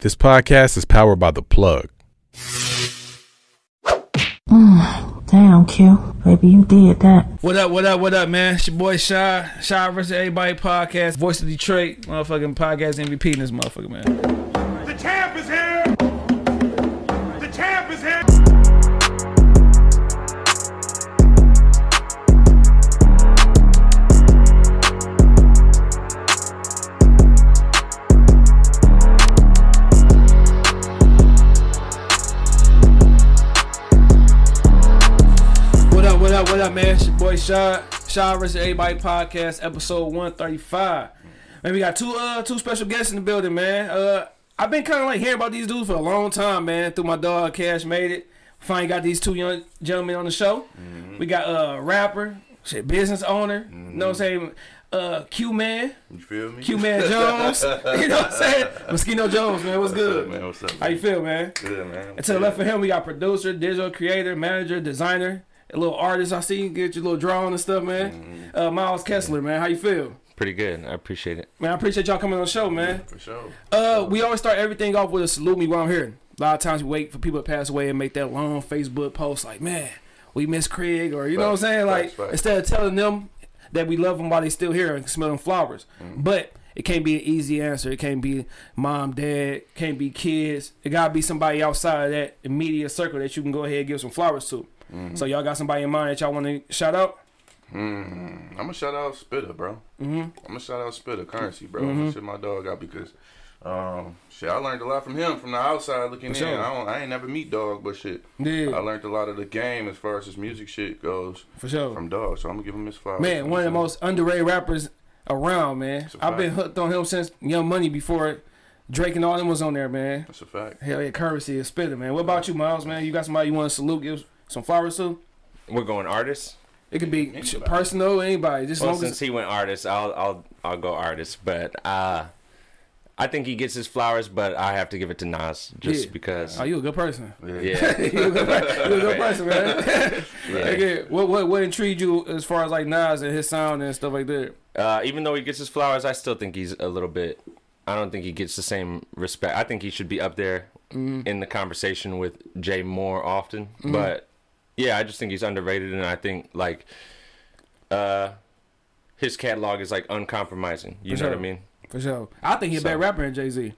This podcast is powered by The Plug. Mm, damn, Q. Baby, you did that. What up, what up, what up, man? It's your boy Shad. Shad versus Everybody podcast. Voice of Detroit. Motherfucking podcast MVP in this motherfucker, man. The champ is here! Up, what up, what up, man? It's your boy Shad. Shad versus Everybody podcast, episode 135. Man, we got two uh two special guests in the building, man. Uh I've been kinda like hearing about these dudes for a long time, man. Through my dog Cash made it. Finally got these two young gentlemen on the show. We got uh rapper, shit, business owner, you know what I'm saying? Uh Q Man, You feel me? Q Man Jones. you know what I'm saying? Moschino Jones, man. What's, What's good? up, man? What's up? How you feel, man? Good, man. And to the left of him, we got producer, digital creator, manager, designer, a little artist. I see you get your little drawing and stuff, man. Uh, Myles Kessler, man. How you feel? Pretty good. I appreciate it. Man, I appreciate y'all coming on the show, man. For sure. Uh, we always start everything off with a salute me while I'm here. A lot of times we wait for people to pass away and make that long Facebook post like, man, we miss Craig, or you know what I'm saying? Like facts. instead of telling them that we love them while they still here and smelling flowers, Mm. but. It can't be an easy answer. It can't be mom, dad. Can't be kids. It gotta be somebody outside of that immediate circle that you can go ahead and give some flowers to. Mm-hmm. So y'all got somebody in mind that y'all want to shout out? Hmm, I'm gonna shout out Spitta, bro. Mm-hmm. I'm gonna shout out Spitta Currency, bro. I'm Mm-hmm. gonna shit my dog out because, um, shit, I learned a lot from him from the outside looking in. I don't, I ain't never meet dog, but shit, Yeah, I learned a lot of the game as far as his music shit goes for sure. from dog. So I'm gonna give him his flowers. Man, one of the most underrated rappers around, man. I've been hooked on him since Young Money before Drake and all them was on there, man. That's a fact. Hell yeah, currency is spitting, man. What about you, Myles, man? You got somebody you want to salute, give some flowers to? We're going artists. It could be personal, anybody. Just Well, since he went artist, I'll I'll I'll go artist. But uh, I think he gets his flowers, but I have to give it to Nas just Yeah. because. oh, you a good person. Yeah. yeah, you a good, you a good person, man. yeah. Okay, what what what intrigued you as far as like Nas and his sound and stuff like that? Uh, even though he gets his flowers, I still think he's a little bit. I don't think he gets the same respect. I think he should be up there Mm-hmm. in the conversation with Jay more often. But yeah, I just think he's underrated, and I think like uh, his catalog is like uncompromising. You For know sure. what I mean? For sure. I think he's a better rapper than Jay Z.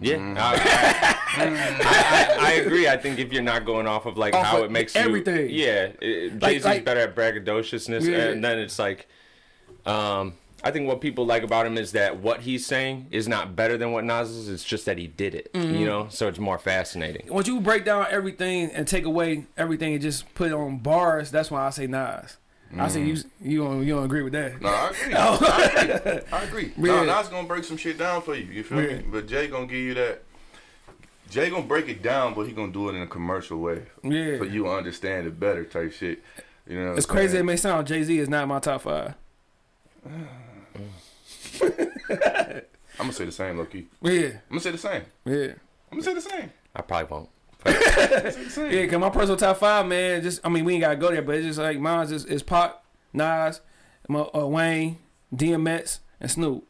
Yeah, Mm-hmm. I, I, I, I agree. I think if you're not going off of like Off how of it makes everything. you, yeah, Jay Z's like- better at braggadociousness, Yeah. and then it's like, um, I think what people like about him is that what he's saying is not better than what Nas is. It's just that he did it, Mm-hmm. you know. So it's more fascinating. Once you break down everything and take away everything and just put it on bars, that's why I say Nas. I say you you don't you don't agree with that. No, I agree. I agree. I agree. Yeah. No, Nas gonna break some shit down for you. You feel Yeah. me? But Jay gonna give you that. Jay gonna break it down, but he gonna do it in a commercial way. Yeah. For you to understand it better, type shit. You know. what It's I'm crazy it may sound. Jay Z is not my top five. I'm gonna say the same, low key. Yeah, I'm gonna say the same. yeah, I'm gonna say the same. I probably won't. I'm gonna say the same. yeah. Cause my personal top five, man. Just I mean, we ain't gotta go there, but it's just like mine's is, is Pac, Nas, my, uh, Wayne, DMX, and Snoop.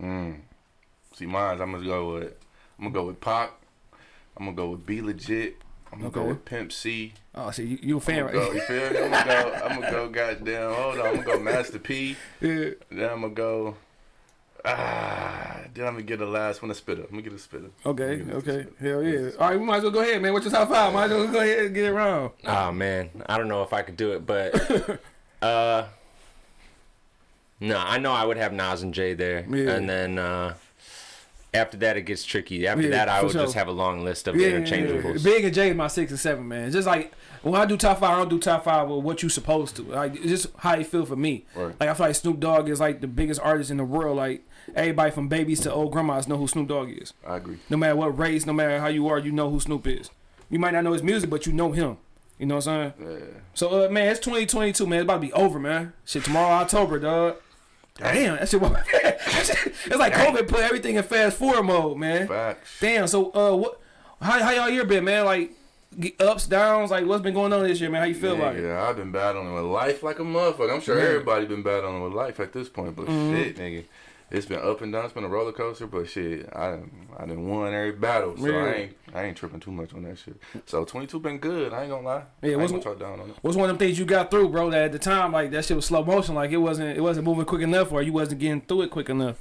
Mm. See, mine's I'm gonna go with. I'm gonna go with Pop. I'm gonna go with B-Legit. I'm gonna go Okay. with Pimp C. Oh, see, you, you a fan, I'm gonna go, right? you feel me? I'm gonna go. I'm gonna go. Goddamn. Hold on. I'm gonna go Master P. yeah. Then I'm gonna go. Ah. Then I'm gonna get the last one. A spitter. I'm gonna get a spitter. Okay, I'm gonna get a okay, spitter. hell yeah. All right, we might as well go ahead, man. What's your top five? Might as well go ahead and get it wrong. Oh man, I don't know if I could do it, but uh, no, I know I would have Nas and Jay there, Yeah. and then uh, after that it gets tricky. After Yeah, that, I would sure. just have a long list of Yeah, interchangeables. yeah. Big and J is my six and seven, man. Just like when I do top five, I don't do top five with what you supposed to. Like it's just how you feel for me. Right. Like I feel like Snoop Dogg is like the biggest artist in the world. Like everybody from babies to old grandmas know who Snoop Dogg is. I agree. No matter what race, no matter how you are, you know who Snoop is. You might not know his music, but you know him. You know what I'm saying? Yeah. So uh, man, it's 2022, man. It's about to be over, man. Shit, tomorrow October, dog. Damn, that shit. it's like COVID put everything in fast forward mode, man. Facts. Damn. So, uh, what? How how y'all year been, man? Like ups, downs. Like what's been going on this year, man? How you feel yeah, about it? yeah, I've been battling with life like a motherfucker. I'm sure Yeah. everybody been battling with life at this point, but Mm-hmm. shit, nigga. It's been up and down. It's been a roller coaster, but shit, I I done won every battle, so Yeah. I ain't I ain't tripping too much on that shit. So 22 been good. I ain't gonna lie. Yeah, I ain't what's- gonna talk down on it. What's one of them things you got through, bro? That at the time, like that shit was slow motion, like it wasn't it wasn't moving quick enough, or you wasn't getting through it quick enough.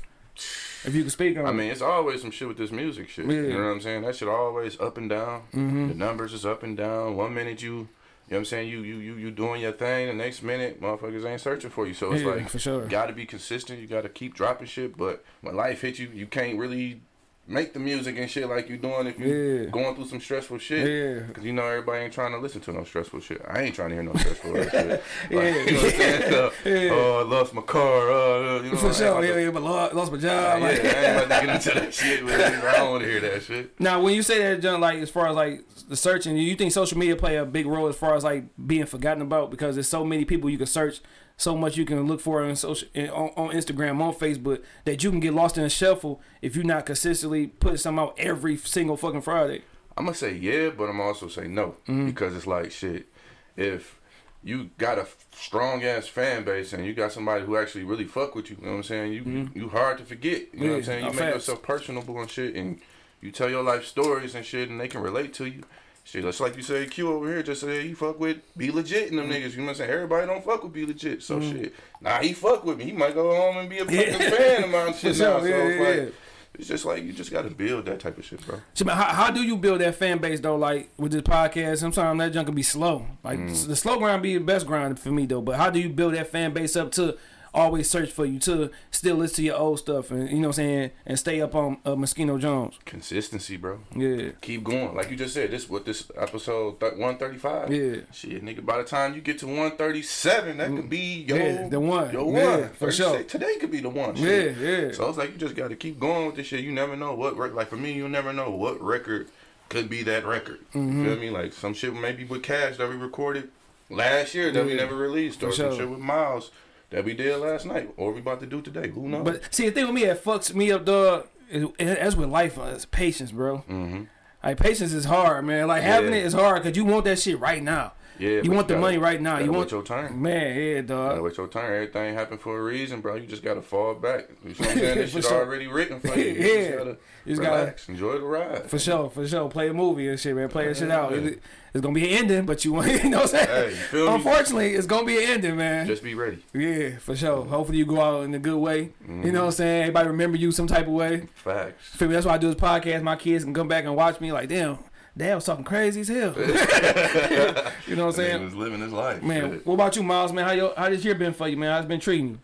If you can speak on, I mean, it's always some shit with this music shit. Yeah. Mm-hmm. You know what I'm saying? That shit always up and down. The numbers is up and down. One minute you, you know what I'm saying? You you you you doing your thing. The next minute, motherfuckers ain't searching for you. So it's Yeah, like, for sure. you got to be consistent. You got to keep dropping shit. But when life hits you, you can't really make the music and shit like you doing if you Yeah. going through some stressful shit. Yeah. Cause you know everybody ain't trying to listen to no stressful shit. I ain't trying to hear no stressful shit. Like, Yeah. You know what I'm saying? So, Yeah. Oh, I lost my car. Uh, you know, for sure, yeah, yeah, but lost, lost my job. yeah, like- I ain't about to get into that shit. With it. I don't want to hear that shit. Now, when you say that, John, like as far as like the searching, you think social media play a big role as far as like being forgotten about because there's so many people you can search, so much you can look for on social, in, on, on Instagram, on Facebook, that you can get lost in a shuffle if you're not consistently putting something out every single fucking Friday. I'm gonna say yeah, but I'm also say no mm-hmm. because it's like shit. If you got a strong ass fan base and you got somebody who actually really fuck with you, you know what I'm saying? You mm-hmm. you hard to forget. You know what I'm saying? You make facts. yourself personable and shit, and you tell your life stories and shit, and they can relate to you. Shit, just like you say, Q over here just say you fuck with B-Legit in them niggas. You know what I'm saying? Everybody don't fuck with B-Legit. So shit, nah, he fuck with me. He might go home and be a fucking fan of mine. Shit now. So yeah, it's yeah, like it's just like you just gotta build that type of shit, bro. So, how, how do you build that fan base though? Like with this podcast, sometimes that junk can be slow. Like Mm. the slow grind be the best grind for me though. But how do you build that fan base up to always search for you to still listen to your old stuff and you know what I'm saying and stay up on uh, Moschino Jones? Consistency, bro. Yeah, keep going. Like you just said, this what this episode th- one thirty five. Yeah. Shit, nigga. By the time you get to one thirty seven, that could be your Yeah, the one. Your Yeah, one for sure. day- Today could be the one. yeah, Shit. yeah. So it's like you just got to keep going with this shit. You never know what rec- like for me, you never know what record could be that record. Mm-hmm. You feel me? Like some shit maybe with Cash that we recorded last year that we never released, or For some sure. shit with Myles that we did last night, or we about to do today. Who knows? But see, the thing with me that fucks me up, dog, is, that's with life. Uh, it's patience, bro. mm-hmm. Like patience is hard, man. Like having Yeah. it is hard because you want that shit right now. Yeah, you want the gotta- money right now. You want your turn. man, yeah, dog. wait your turn. Everything happened for a reason, bro. You just gotta fall back. You know what I'm saying? This shit sure. already written for you. You Yeah. just gotta You just gotta- enjoy the ride. For sure, for sure. Play a movie and shit, man. Play that shit out. Yeah. It- it's gonna be an ending, but you want, you know what I'm Hey, saying? you feel me? Unfortunately, it's gonna be an ending, man. Just be ready. yeah, for sure. Hopefully, you go out in a good way. Mm-hmm. You know what I'm saying? Everybody remember you some type of way. Facts. Feel me? That's why I do this podcast. My kids can come back and watch me like, damn, dad was talking crazy as hell. you know what I'm Nigga saying? was living his life. Man, Shit. what about you, Myles? Man, how your how this year been for you, man? How's it been treating you?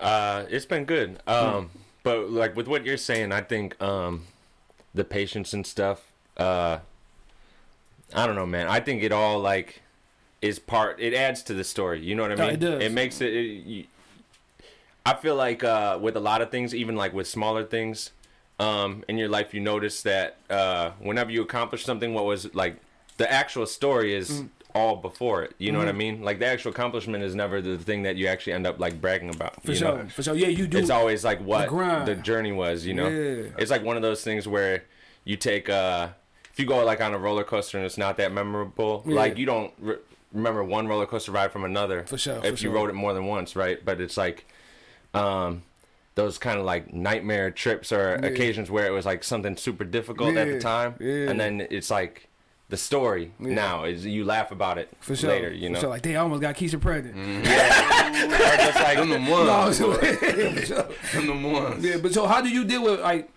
Uh, it's been good. Um, but like with what you're saying, I think um, the patience and stuff. Uh, I don't know, man. I think it all like is part. It adds to the story. You know what I No, mean? it does. It makes it. it you, I feel like uh, with a lot of things, even like with smaller things, um, in your life, you notice that uh, whenever you accomplish something, what was like the actual story is Mm. all before it. You know Mm-hmm. what I mean? Like the actual accomplishment is never the thing that you actually end up like bragging about. For you sure, know? for sure. Yeah, you do. it's always like what grind. the, journey was you know Yeah. it's like one of those things where you take uh if you go like on a roller coaster and it's not that memorable Yeah. like you don't re- remember one roller coaster ride from another For sure, if for you sure. rode it more than once right but it's like um those kind of like nightmare trips or Yeah. occasions where it was like something super difficult at the time yeah. and then it's like the story now is you laugh about it for sure. later you know For sure. Like, they almost got Keisha pregnant. or just like Them them ones. so- boy. for sure. Them them ones. Yeah, but so how do you deal with like?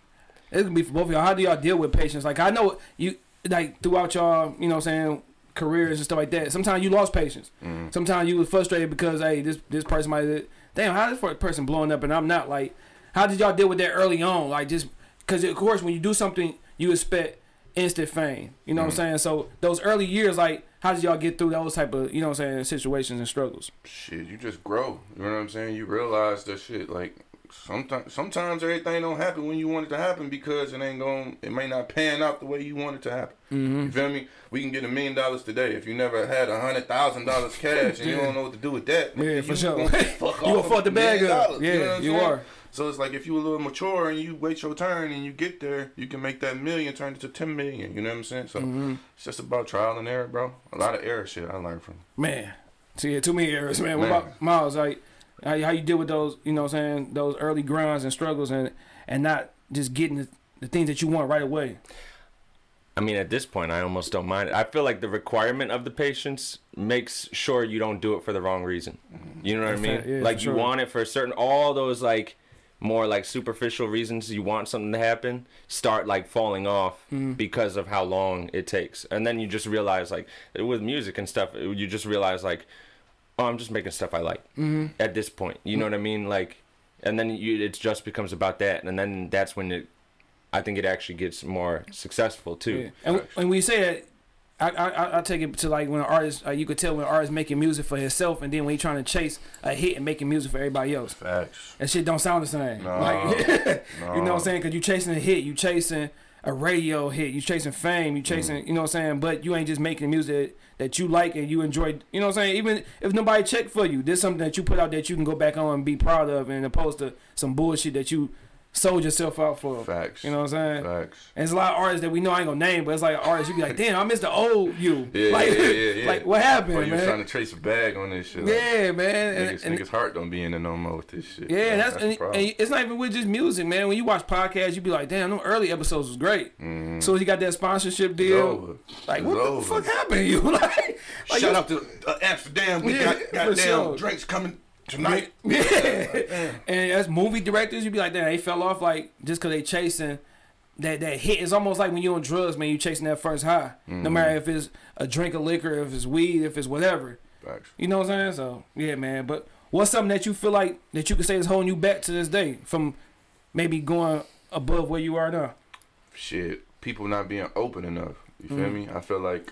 It's gonna be for both of y'all. How do y'all deal with patients? Like I know you like throughout y'all, you know, what I'm saying careers and stuff like that. Sometimes you lost patience. Mm-hmm. Sometimes you was frustrated because hey, this this person might have- damn how this person blowing up and I'm not. Like, how did y'all deal with that early on? Like just because of course when you do something you expect instant fame. You know what Mm-hmm. I'm saying? So those early years, like how did y'all get through those type of you know what I'm saying situations and struggles? Shit, you just grow. You know what I'm saying? You realize that shit like sometimes sometimes everything don't happen when you want it to happen because it ain't going it may not pan out the way you want it to happen. Mm-hmm. You feel me? We can get a million dollars today. If you never had a hundred thousand dollars cash and you don't know what to do with that, Yeah, nigga, for you sure. gonna fuck You gonna fuck the bag up. dollars, Yeah, know you are. So it's like if you a little mature and you wait your turn and you get there, you can make that million turn into ten million. You know what I'm saying? So Mm-hmm. it's just about trial and error, bro. A lot of error shit I learned from. Man, see, yeah, too many errors, man. What about Myles? Like, How, how you deal with those, you know what I'm saying, those early grinds and struggles and and not just getting the, the things that you want right away. I mean, at this point, I almost don't mind it. I feel like the requirement of the patience makes sure you don't do it for the wrong reason. You know what I mean? yeah, like you sure. want it for a certain all those like more like superficial reasons you want something to happen start like falling off Mm-hmm. because of how long it takes, and then you just realize like with music and stuff, you just realize like, oh, I'm just making stuff I like Mm-hmm. at this point. You know what I mean? Like, and then you it just becomes about that, and then that's when it. I think it actually gets more successful too. Yeah. And, and when you say that, I, I I- I take it to like when an artist, uh, you could tell when an artist making music for himself, and then when he trying to chase a hit and making music for everybody else, Facts. that shit don't sound the same. No, like, you know what. I'm saying? Because you chasing a hit, you chasing a radio hit, you chasing fame, you chasing, Mm. you know what I'm saying? But you ain't just making music that you like and you enjoy. You know what I'm saying? Even if nobody check for you, there's something that you put out that you can go back on and be proud of, and opposed to some bullshit that you sold yourself out for. Facts. You know what I'm saying? Facts. And there's a lot of artists that we know I ain't gonna name, but it's like artists you be like, damn, I missed the old you. Yeah, like, yeah, yeah, yeah. like what happened, Or you trying to trace a bag on this shit. like, Yeah, man. And, Niggas, and- niggas' heart don't be in it no more with this shit. yeah, bro. that's, the and, and it's not even with just music, man. When you watch podcasts, you be like, damn, them early episodes was great. Mhm. So you got that sponsorship It's deal. over. Like, It's what the fuck happened to you? like, like Shout out to uh, Amsterdam. We Yeah, got goddamn sure. drinks coming tonight. Yeah. and as movie directors, you'd be like, damn, they fell off like just because they chasing that that hit. It's almost like when you're on drugs, man. You chasing that first high, Mm-hmm. no matter if it's a drink of liquor, if it's weed, if it's whatever. Facts. You know what I'm saying? So yeah, man. But what's something that you feel like that you could say is holding you back to this day from maybe going above where you are now? Shit, people not being open enough. You feel Mhm. me? I feel like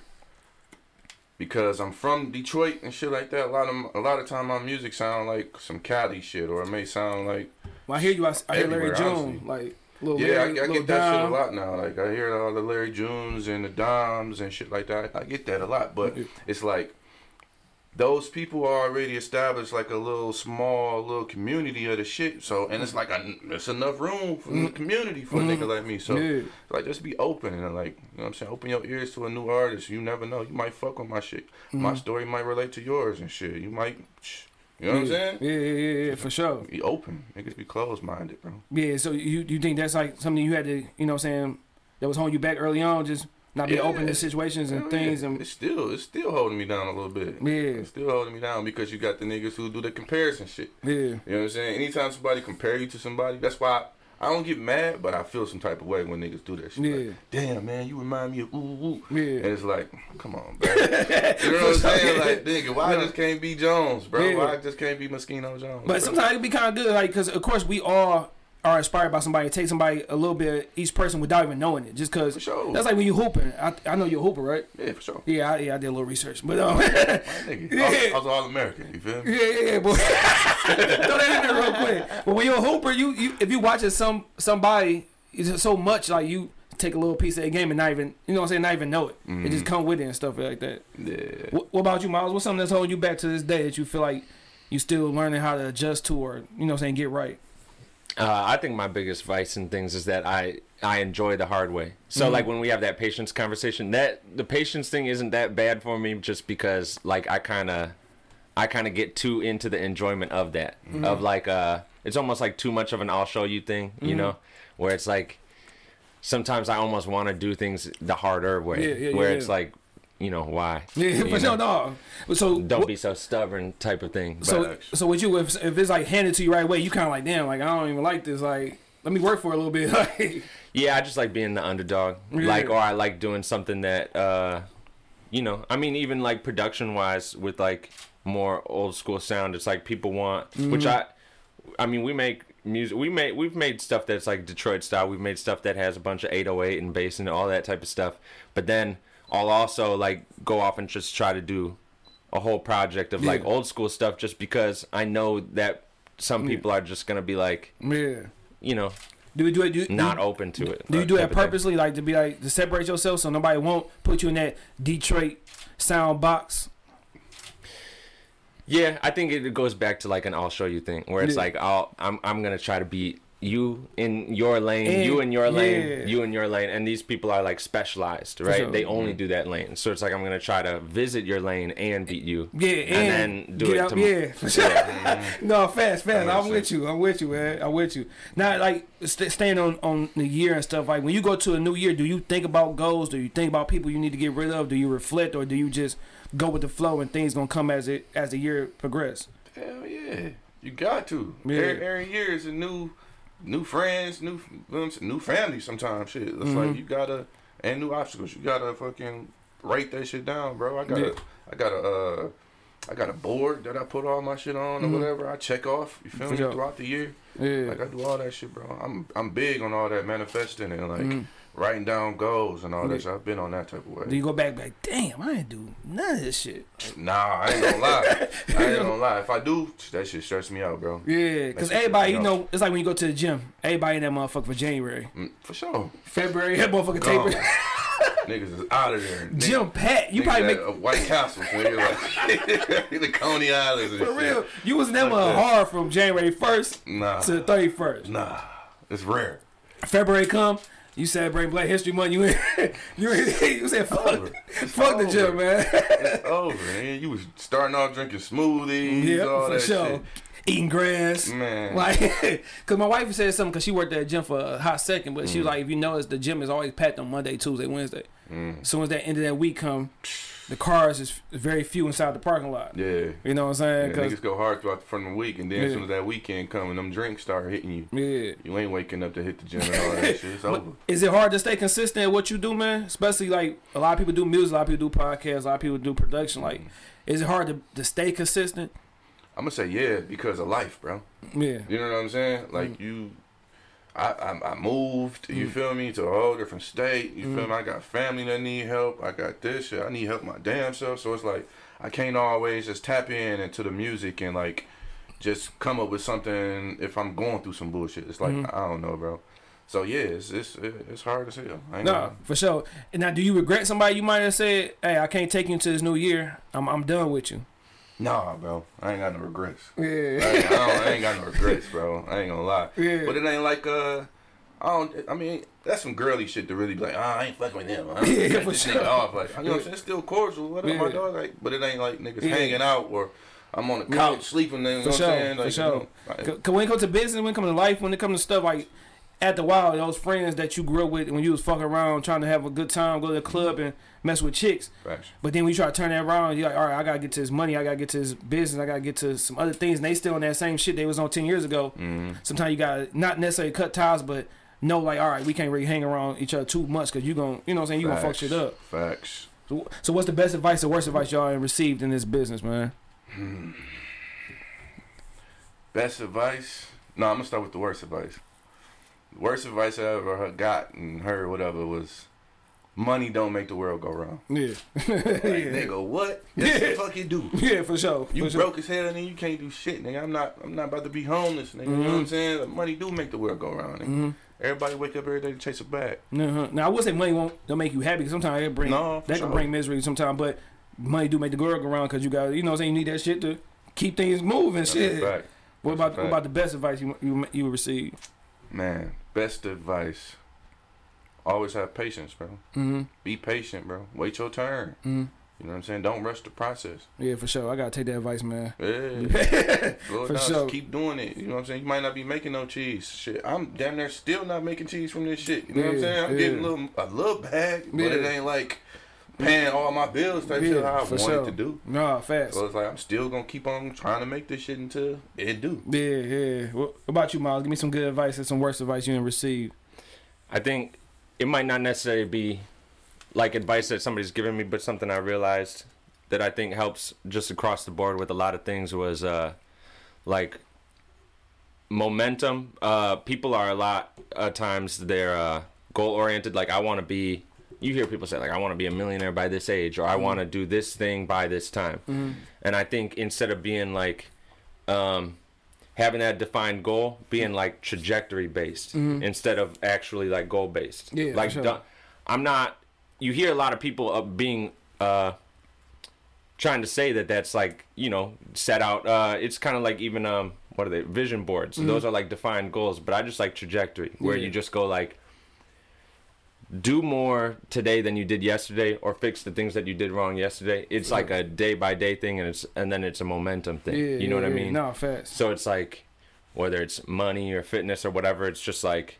because I'm from Detroit and shit like that. A lot of a lot of time my music sound like some Cali shit, or it may sound like Well, I hear you. I, I hear Larry honestly. like little yeah, I, Larry, I Lil get that shit a lot now. Like I hear all the Larry Junes and the Doms and shit like that. I get that a lot, but it's like those people are already established like a little small little community of the shit. So and it's like a, it's enough room for the community for a nigga mm-hmm. like me. So Yeah. like just be open and like you know what I'm saying. Open your ears to a new artist. You never know. You might fuck with my shit. My mm-hmm. story might relate to yours and shit. You might. You know what I'm saying? Yeah, yeah, yeah, yeah, for sure. Be open. Niggas be closed minded, bro. Yeah, so you you think that's like something you had to, you know, what I'm saying that was holding you back early on, just not being Yeah. open to situations and Hell things, yeah. and it's still it's still holding me down a little bit. Yeah. It's still holding me down because you got the niggas who do the comparison shit. yeah, You know what I'm saying? Anytime somebody compare you to somebody, that's why I, I don't get mad, but I feel some type of way when niggas do that shit. Yeah. Like, Damn man, you remind me of ooh ooh. Yeah. And it's like, come on, bro. you know what I'm saying? Like, nigga, why I just can't be Jones, bro? Yeah. Why I just can't be Moschino Jones? But bro? sometimes it be kind of good, like because of course we all are inspired by somebody. Take somebody a little bit each person without even knowing it, just because For sure. that's like when you hooping. I, I know you're a hooper, right? yeah, for sure. Yeah, I, yeah, I did a little research, but um, Yeah. I, was, I was all American. You feel me? Yeah, yeah, yeah, boy. Throw that in there real quick. But when you're a hooper, you, you if you watching some somebody, it's so much like you take a little piece of the game and not even you know what I'm saying, not even know it. It Mm-hmm. just come with it and stuff like that. Yeah. What, what about you, Myles? What's something that's holding you back to this day that you feel like you still learning how to adjust to or you know what I'm saying, get right? Uh, I think my biggest vice in things is that I I enjoy the hard way. So like when we have that patience conversation, that the patience thing isn't that bad for me just because like I kind of I kind of get too into the enjoyment of that. Of like uh it's almost like too much of an I'll show you thing, you know, where it's like sometimes I almost want to do things the harder way, Yeah, yeah, where yeah, it's like you know why Yeah, for sure, no. So don't what- be so stubborn type of thing. So Facts. so with you, if, if it's like handed to you right away, you kind of like damn, like I don't even like this. Like let me work for a little bit. Like Yeah, I just like being the underdog. Yeah. Like, or I like doing something that, uh, you know, I mean, even like production wise with like more old school sound, it's like people want, which I, I mean, we make music, we made, we've made stuff that's like Detroit style. We've made stuff that has a bunch of 808 and bass and all that type of stuff. But then I'll also like go off and just try to do a whole project of like old school stuff just because I know that some people are just to be like, yeah, you know, do we do it? Do, not do, open to it. Do you do it purposely, like to be like to separate yourself so nobody won't put you in that Detroit sound box? Yeah, I think it goes back to like an I'll show you thing where it's Yeah. like I'll I'm I'm gonna try to be you in your lane, And- you eh, in your lane, yeah. you in your lane, and these people are like specialized, right? sure. They only do that lane. So it's like I'm gonna try to visit your lane and beat you. Yeah, and, then do get it out, to yeah, for sure. no, fast, fast. That I'm with you. I'm with you, man. I'm with you. Now, like st- staying on on the year and stuff. Like when you go to a new year, do you think about goals? Do you think about people you need to get rid of? Do you reflect, or do you just go with the flow and things gonna come as it as the year progress? Hell yeah, you got to. Yeah. Every, every year is a new, new friends, new, you I'm saying, new family. Sometimes shit. It's Mm-hmm. like you gotta and new obstacles. You gotta fucking write that shit down, bro. I got Yeah. I got a, uh, I got a board that I put all my shit on or whatever. I check off. You feel Mm-hmm. Me throughout the year. Yeah, Like I do all that shit, bro. I'm I'm big on all that manifesting and like Mm-hmm. Writing down goals and all that. shit. I've been on that type of way. do you go back like, damn, I ain't do none of this shit. Nah, I ain't gonna lie. I ain't gonna lie. If I do, that shit stress me out, bro. Yeah, because everybody, you know, it's like when you go to the gym. Everybody in that motherfucker for January, Mm, For sure. February, that motherfucker Gone. taper. Niggas is out of there. Niggas- Gym pat. You probably make a White Castle, nigga, like the Coney Islands and for shit. real. You was never Like hard from January first Nah, to the thirty first. nah, it's rare. February come, you celebrate Black History Month. You in, you in, you said fuck, over. Fuck the gym, man. It's over, man. You was starting off drinking smoothies, yeah, all for that sure. shit. Eating grass, Man. Like, cause my wife said something because she worked at the gym for a hot second, but she Mm. was like, if you notice, the gym is always packed on Monday, Tuesday, Wednesday. Mm. As soon as that end of that week come, the cars is very few inside the parking lot. Yeah. You know what I'm Yeah, niggas go hard throughout the front of the week, and then as soon as that weekend come and them drinks start hitting you, yeah. you ain't waking up to hit the gym and all that shit. It's over. is it hard to stay consistent at what you do, man? Especially like a lot of people do music, a lot of people do podcasts, a lot of people do production. Like, is it hard to, to stay consistent? I'm gonna say yeah because of life, bro. Yeah. You know what I'm saying? Like you, I, I I moved. You mm. feel me to a whole different state. You feel mm. me? I got family that need help. I got this shit. I need help my damn self. So it's like I can't always just tap in into the music and like just come up with something if I'm going through some bullshit. It's like mm-hmm. I don't know, bro. So yeah, it's it's it's hard as hell. No, gonna- for sure. Now, do you regret somebody you might have said, "Hey, I can't take you into this new year. I'm I'm done with you." Nah, bro. I ain't got no regrets. I Yeah. ain't, I, don't, I ain't got no regrets, bro. I ain't gonna lie. Yeah. But it ain't like uh, I don't. I mean, that's some girly shit to really be like, ah, I ain't fucking with him. I Yeah, for sure. off. Like, you know what I'm saying? It's still cordial, whatever, Yeah. my dog. Like, but it ain't like niggas Yeah. hanging out or I'm on the Yeah. couch sleeping. You know For what sure, I'm saying? for Like, sure. you know, like, when it comes to business, when it comes to life, when it comes to stuff like at the wild, those friends that you grew up with when you was fucking around trying to have a good time, go to the club and mess with chicks. facts. But then when you try to turn that around, you're like, all right, I gotta get to this money, I gotta get to this business, I gotta get to some other things, and they still on that same shit they was on ten years ago. Mm-hmm. Sometimes you gotta not necessarily cut ties, but know like, all right, we can't really hang around each other too much because you gonna, you know what I'm saying, you gonna fuck shit up. Facts. So, so what's the best advice or worst advice y'all received in this business, man? Best advice? No, I'm gonna start with the worst advice. The worst advice I ever got and heard, whatever, was money don't make the world go round. Yeah, Like, nigga, what? Yeah. the fuck you do. yeah, for sure. You for sure. broke as hell, and then you can't do shit, nigga. I'm not. I'm not about to be homeless, nigga. You know Mm-hmm. what I'm saying? Like, money do make the world go round. Nigga. Everybody wake up every day to chase a bag. Uh-huh. Now I would say money won't don't make you happy because sometimes it bring No, that sure. can bring misery sometimes, but money do make the world go around because you got you know what I'm saying you need that shit to keep things moving. That's shit. What about what about the best advice you you you receive? Man, best advice. Always have patience, bro. Mm-hmm. Be patient, bro. Wait your turn. Mm-hmm. You know what I'm saying? Don't rush the process. Yeah, for sure. I gotta take that advice, man. Yeah. For down. sure. Just keep doing it. You know what I'm saying? You might not be making no cheese. Shit. I'm down there still not making cheese from this shit. You know what I'm saying? I'm yeah. getting a little a little bag, but Yeah. it ain't like paying all my bills type shit how I wanted sure. to do. Nah, fast. So it's like I'm still gonna keep on trying to make this shit until it do. Yeah, yeah. What about you, Myles? Give me some good advice and some worst advice you didn't receive. I think it might not necessarily be like advice that somebody's given me, but something I realized that I think helps just across the board with a lot of things was uh, like momentum. Uh, people are a lot of times they're uh, goal oriented. Like I want to be. You hear people say like I want to be a millionaire by this age, or I want to do this thing by this time. And I think instead of being like um, having that defined goal being like trajectory based instead of actually like goal based. Yeah, like sure. I'm not. You hear a lot of people uh, being uh, trying to say that that's like you know set out. Uh, it's kind of like even um, what are they? Vision boards. Those are like defined goals, but I just like trajectory where Mm-hmm. Yeah. you just go like do more today than you did yesterday or fix the things that you did wrong yesterday. It's like a day by day thing and it's and then it's a momentum thing. Yeah, you know yeah, what I mean? No, fast. So it's like whether it's money or fitness or whatever, it's just like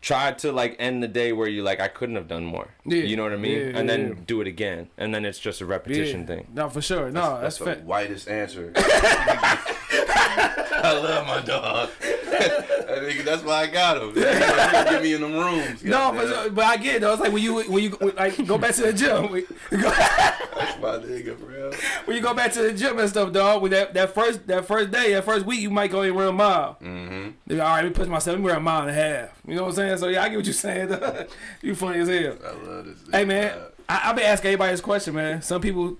try to like end the day where you like I couldn't have done more. Yeah, You know what I mean? yeah, and then yeah. do it again. And then it's just a repetition Yeah. thing. No, for sure. No, that's, That's the fa- whitest answer. I love my dog. I think that's why I got him. Get me in them rooms. No, but, but I get it though. It's like when you when you like go back to the gym. When go, that's my nigga, bro. when you go back to the gym and stuff, dog. With that, that first that first day, that first week, you might go and run a mile. Mm-hmm. All right, let me push myself. Let me run a mile and a half. You know what I'm saying? So yeah, I get what you're saying. dog. you funny as hell. I love this. Hey man, I, I've been asking everybody this question, man. Some people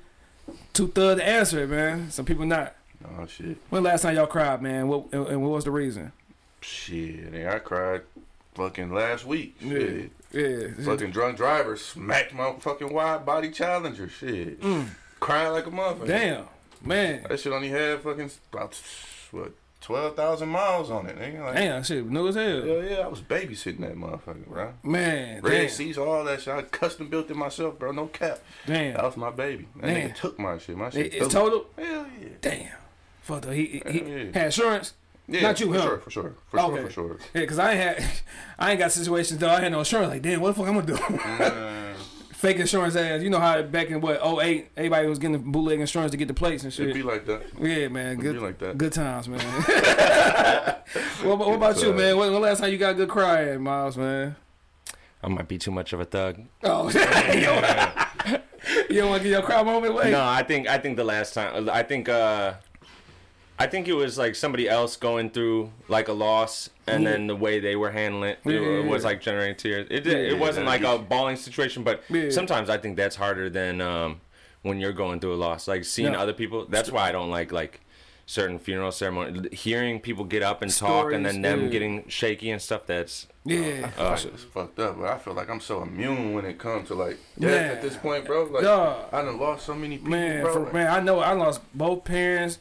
too thug to answer it, man. Some people not. Oh shit, When last time y'all cried, man? What and, and what was the reason? shit. I cried fucking last week. Shit. Yeah, Fucking drunk driver smacked my fucking wide body challenger. Shit. Crying like a motherfucker. Mm. damn, man. That shit only had fucking about what twelve thousand miles on it. Nigga. Like, Damn, shit, new as hell. Hell yeah, I was babysitting that motherfucker, bro. Man, Red damn, seats, all that shit. I custom built it myself, bro. No cap. damn. That was my baby. That Man. nigga took my shit. My shit. It- it's total. Hell yeah. Damn. Fuck though. He, he, he Yeah. had insurance. Yeah, Not you, for huh? sure, for sure, for Okay. sure, for sure. Yeah, cause I ain't had, I ain't got situations though. I had no insurance. Like, damn, what the fuck I'm gonna do? Man, Fake insurance ass. You know how back in what 08, everybody was getting bootleg insurance to get the plates and shit. It'd be like that. Yeah, man. be Good, like that. good times, man. what, what about you, man? When, when last time you got a good cry at, Myles, man? I might be too much of a thug. Oh, you don't, you don't want to get your cry moment? Wait. No, I think I think the last time I think uh I think it was like somebody else going through like a loss and then the way they were handling it, Yeah, it yeah, was like generating tears. It Yeah, it wasn't like yeah. a bawling situation, but Yeah. sometimes I think that's harder than um when you're going through a loss. Like seeing Yeah. other people. That's why I don't like like certain funeral ceremony. Hearing people get up and talk and then them yeah. getting shaky and stuff. That's Yeah. I feel like it's fucked up, but I feel like I'm so immune when it comes to like death Man. at this point, bro. Like Dog. I done lost so many people, Man, bro. for, Like, man, I know I lost both parents,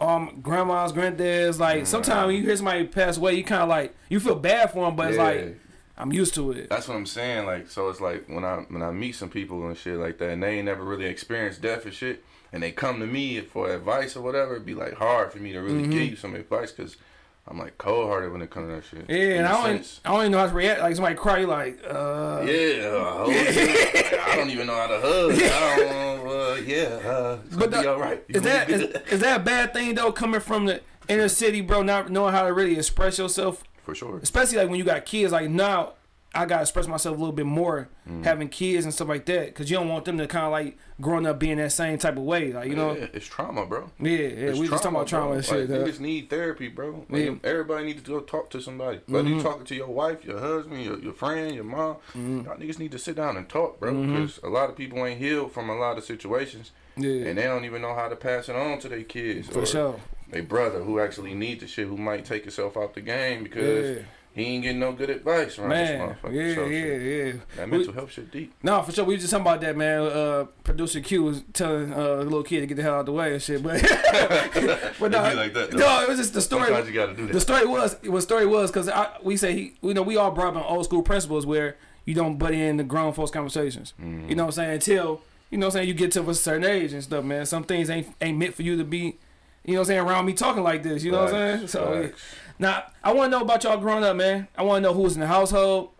um, grandmas, granddads. Like sometimes when you hear somebody pass away, you kind of like you feel bad for them, but it's like I'm used to it. That's what I'm saying. Like, so it's like when I when I meet some people and shit like that, and they ain't never really experienced death and shit, and they come to me for advice or whatever, it'd be like hard for me to really give you some advice because I'm like cold hearted when it comes to that shit. Yeah, and I don't, sense. I don't even know how to react. Like somebody cry, you like, uh, Yeah, uh. Like, I don't even know how to hug. I don't, uh, yeah, uh, it's But the- all right. is that is, is that a bad thing though? Coming from the inner city, bro, not knowing how to really express yourself, for sure? especially like when you got kids. Like now, I gotta express myself a little bit more Mm. having kids and stuff like that, because you don't want them to kind of like growing up being that same type of way. Like you know, yeah, it's trauma, bro. yeah, yeah. It's we just talking about trauma bro. and shit. Like, niggas need therapy, bro. Like, Yeah. Mm-hmm. Everybody needs to go talk to somebody. Whether you talking to your wife, your husband, your, your friend, your mom, Mm-hmm. y'all niggas need to sit down and talk, bro. Because a lot of people ain't healed from a lot of situations, Yeah, and they don't even know how to pass it on to their kids for or sure. their brother who actually needs the shit, who might take himself out the game because Yeah. He ain't getting no good advice around Man, this yeah, motherfucker. so, yeah, shit, yeah. That We- mental health shit deep. No, for sure. We just talking about that, man. Uh, producer Q was telling uh, the little kid to get the hell out of the way and shit. But, but no, It like that, no, it was just the story. Sometimes you gotta do The story was what story was because we say he, you know, we all brought up on old school principles where you don't butt in the grown folks conversations. Mm-hmm. You know what I'm saying? Until you know what I'm saying you get to a certain age and stuff, man. Some things ain't ain't meant for you to be, you know what I'm saying, around me talking like this. You know what I'm saying? So facts. Now I want to know about y'all growing up, man. I want to know who was in the household,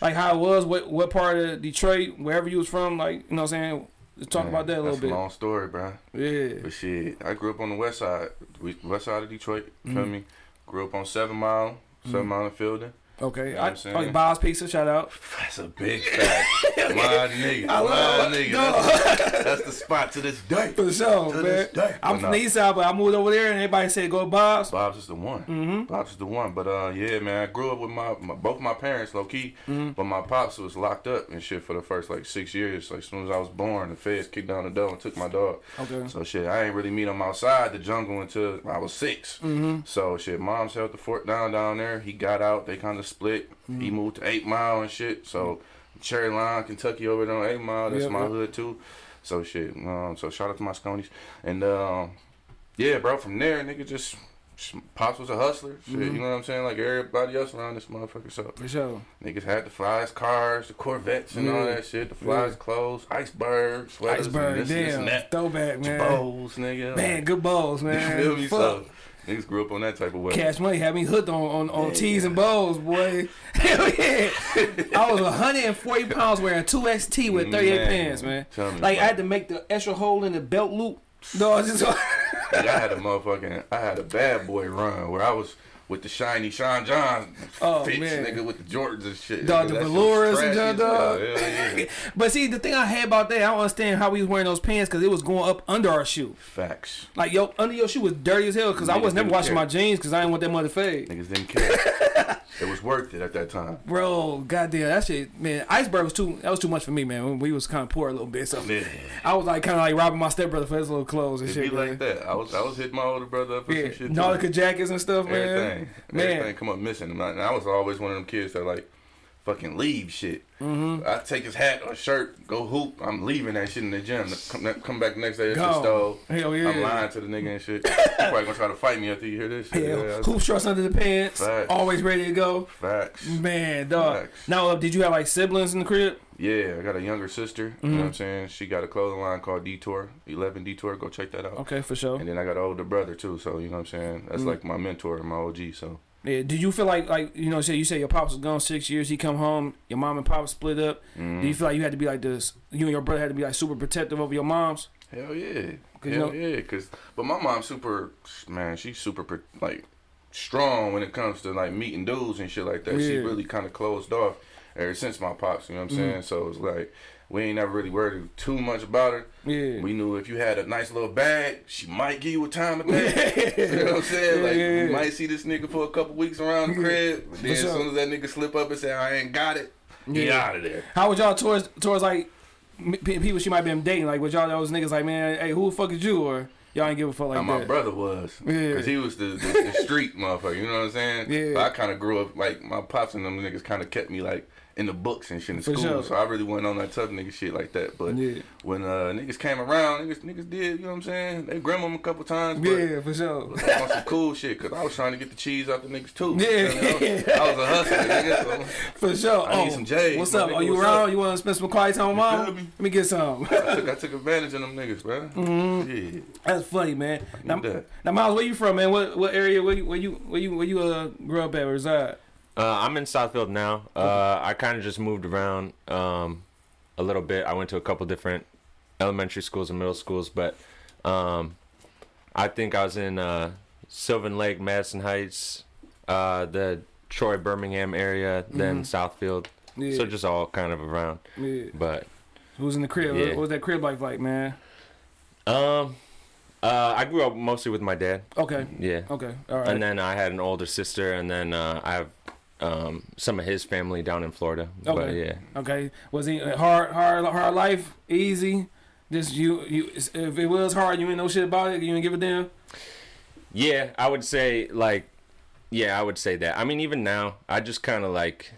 like how it was, what what part of Detroit, wherever you was from, like you know what I'm saying. Let's talk Man, about that a little that's bit. a long story, bro. Yeah. But shit, I grew up on the west side, we- west side of Detroit. Mm-hmm. Feel me? Grew up on Seven Mile, 7 Mile and Fielding. Okay. what I, I'm saying? oh, Bob's Pizza, shout out. That's a big fact. my nigga, I love my it. nigga. That's, that's the spot to this day. For sure, To man. day. I'm from the east side, but I moved over there and everybody said go Bob's. Bob's is the one. Mm-hmm. Bob's is the one. But uh, yeah, man, I grew up with my, my both my parents, low key. Mm-hmm. But my pops was locked up and shit for the first like six years. Like as soon as I was born, the feds kicked down the door and took my dog. Okay. So shit, I ain't really meet him outside the jungle until I was 6 Mm-hmm. So shit, mom's held the fort down down there. He got out. They kind of split. Mm-hmm. He moved to Eight Mile and shit. So Cherrylawn, Kentucky, over there on Eight Mile. That's Yep, my yep. hood too. So shit. Um, so shout out to my Sconies. And um, yeah, bro. From there, nigga, just pops was a hustler. Shit, Mm-hmm. you know what I'm saying? Like everybody else around this motherfucker. So For sure. niggas had the flies cars, the Corvettes, and all that shit. The flies Yeah. clothes, icebergs, sweaters, Iceberg, and this, this damn. and that. Throwback, man. Bowls, nigga. Man, good balls, You man. feel me? Fuck. So niggas grew up on that type of weather. Cash money had me hooked on on, on tees and bows, boy. Hell yeah! I was 140 pounds wearing two XT with 38 Man, pants, man. tell me Like I had to make the extra hole in the belt loop. No, it's just Like, I had a motherfucking, I had a bad boy run where I was with the shiny Sean John Oh, fits, man. nigga, with the Jordans and shit. Dog, the velours and John dog. Hell yeah. But see, the thing I had about that, I don't understand how we was wearing those pants because it was going up under our shoe. Facts. Like yo, under your shoe was dirty as hell because I was never washing care. my jeans because I didn't want that mother fade. Niggas didn't care. it was worth it at that time. Bro, goddamn, that shit, man. Iceberg was too. That was too much for me, man. We was kind of poor a little bit, so Yeah. I was like kind of like robbing my stepbrother for his little clothes and It shit, be man. like that. I was I was hitting my older brother up for Yeah, some shit. Nautica jackets and stuff, man. Everything. Man. Everything come up missing. And I was always one of them kids that like fucking leave shit. Mm-hmm. I take his hat or shirt, go hoop. I'm leaving that shit in the gym. Come, come back next day, shit Gone. stole. Hell yeah. I'm lying to the nigga and shit. He's probably gonna try to fight me after you hear this shit. Yeah, Yeah, hoop shorts under the pants, Facts. always ready to go. Facts. Man, dog. Facts. Now, uh, did you have like siblings in the crib? Yeah, I got a younger sister. You Mm-hmm. know what I'm saying? She got a clothing line called Detour, 11 Detour. Go check that out. Okay, for sure. And then I got an older brother too, so you know what I'm saying. Mm-hmm. That's like my mentor, and my OG. So Yeah. Did you feel like like you know, say you say your pops was gone six years, he come home, your mom and pop split up. Mm-hmm. Do you feel like you had to be like this? You and your brother had to be like super protective over your moms. hell yeah, 'Cause, you hell know- yeah. Cause but my mom's super man, she's super like strong when it comes to like meeting dudes and shit like that. She Yeah. Mm-hmm. really kind of closed off ever since my pops. You know what I'm saying? So it's like we ain't never really worried too much about her. Yeah. We knew if you had a nice little bag, she might give you a time of day. you know what I'm saying? Like Yeah, might see this nigga for a couple weeks around the crib, but then sure. as soon as that nigga slip up and say I ain't got it, get Yeah. out of there. How would y'all towards towards like people she might been dating? Like, would y'all those niggas like, man, hey, who the fuck is you? Or y'all ain't give a fuck like Now, my that? brother was, Yeah. cause he was the, the, the street motherfucker. You know what I'm saying? Yeah. But I kind of grew up like my pops and them niggas kind of kept me like in the books and shit in For school. sure. So I really wasn't on that tough nigga shit like that. But Yeah. when uh, niggas came around, niggas niggas did. You know what I'm saying? They grim him a couple times. But Yeah, for sure. But on some cool shit, cause I was trying to get the cheese out the niggas too. Yeah. You know? I was a hustler, nigga. So For sure. I need oh, some J's, What's up? nigga, Are you what's around? up? You want to spend some quiet time with mom? me? Let me get some. I took, I took advantage of them niggas, bro. Mm-hmm. Yeah, That's funny, man. Now, need that. now, Myles, where you from, man? What what area? Where you where you where you where you uh grew up at? Or reside? Uh, I'm in Southfield now. Uh, I kind of just moved around um, a little bit. I went to a couple different elementary schools and middle schools, but um, I think I was in uh, Sylvan Lake, Madison Heights, uh, the Troy, Birmingham area, then Southfield. Yeah. So just all kind of around. Yeah. But Who's in the crib? Yeah. What was that crib life like, man? um, uh, I grew up mostly with my dad. Okay. Yeah. Okay. All right. And then I had an older sister, and then uh, I have um, some of his family down in Florida. But Okay. yeah. Okay. Was he hard, hard, hard life? Easy? Just you, you. If it was hard, you ain't know shit about it. You didn't give a damn. Yeah, I would say like, yeah, I would say that. I mean, even now, I just kind of like,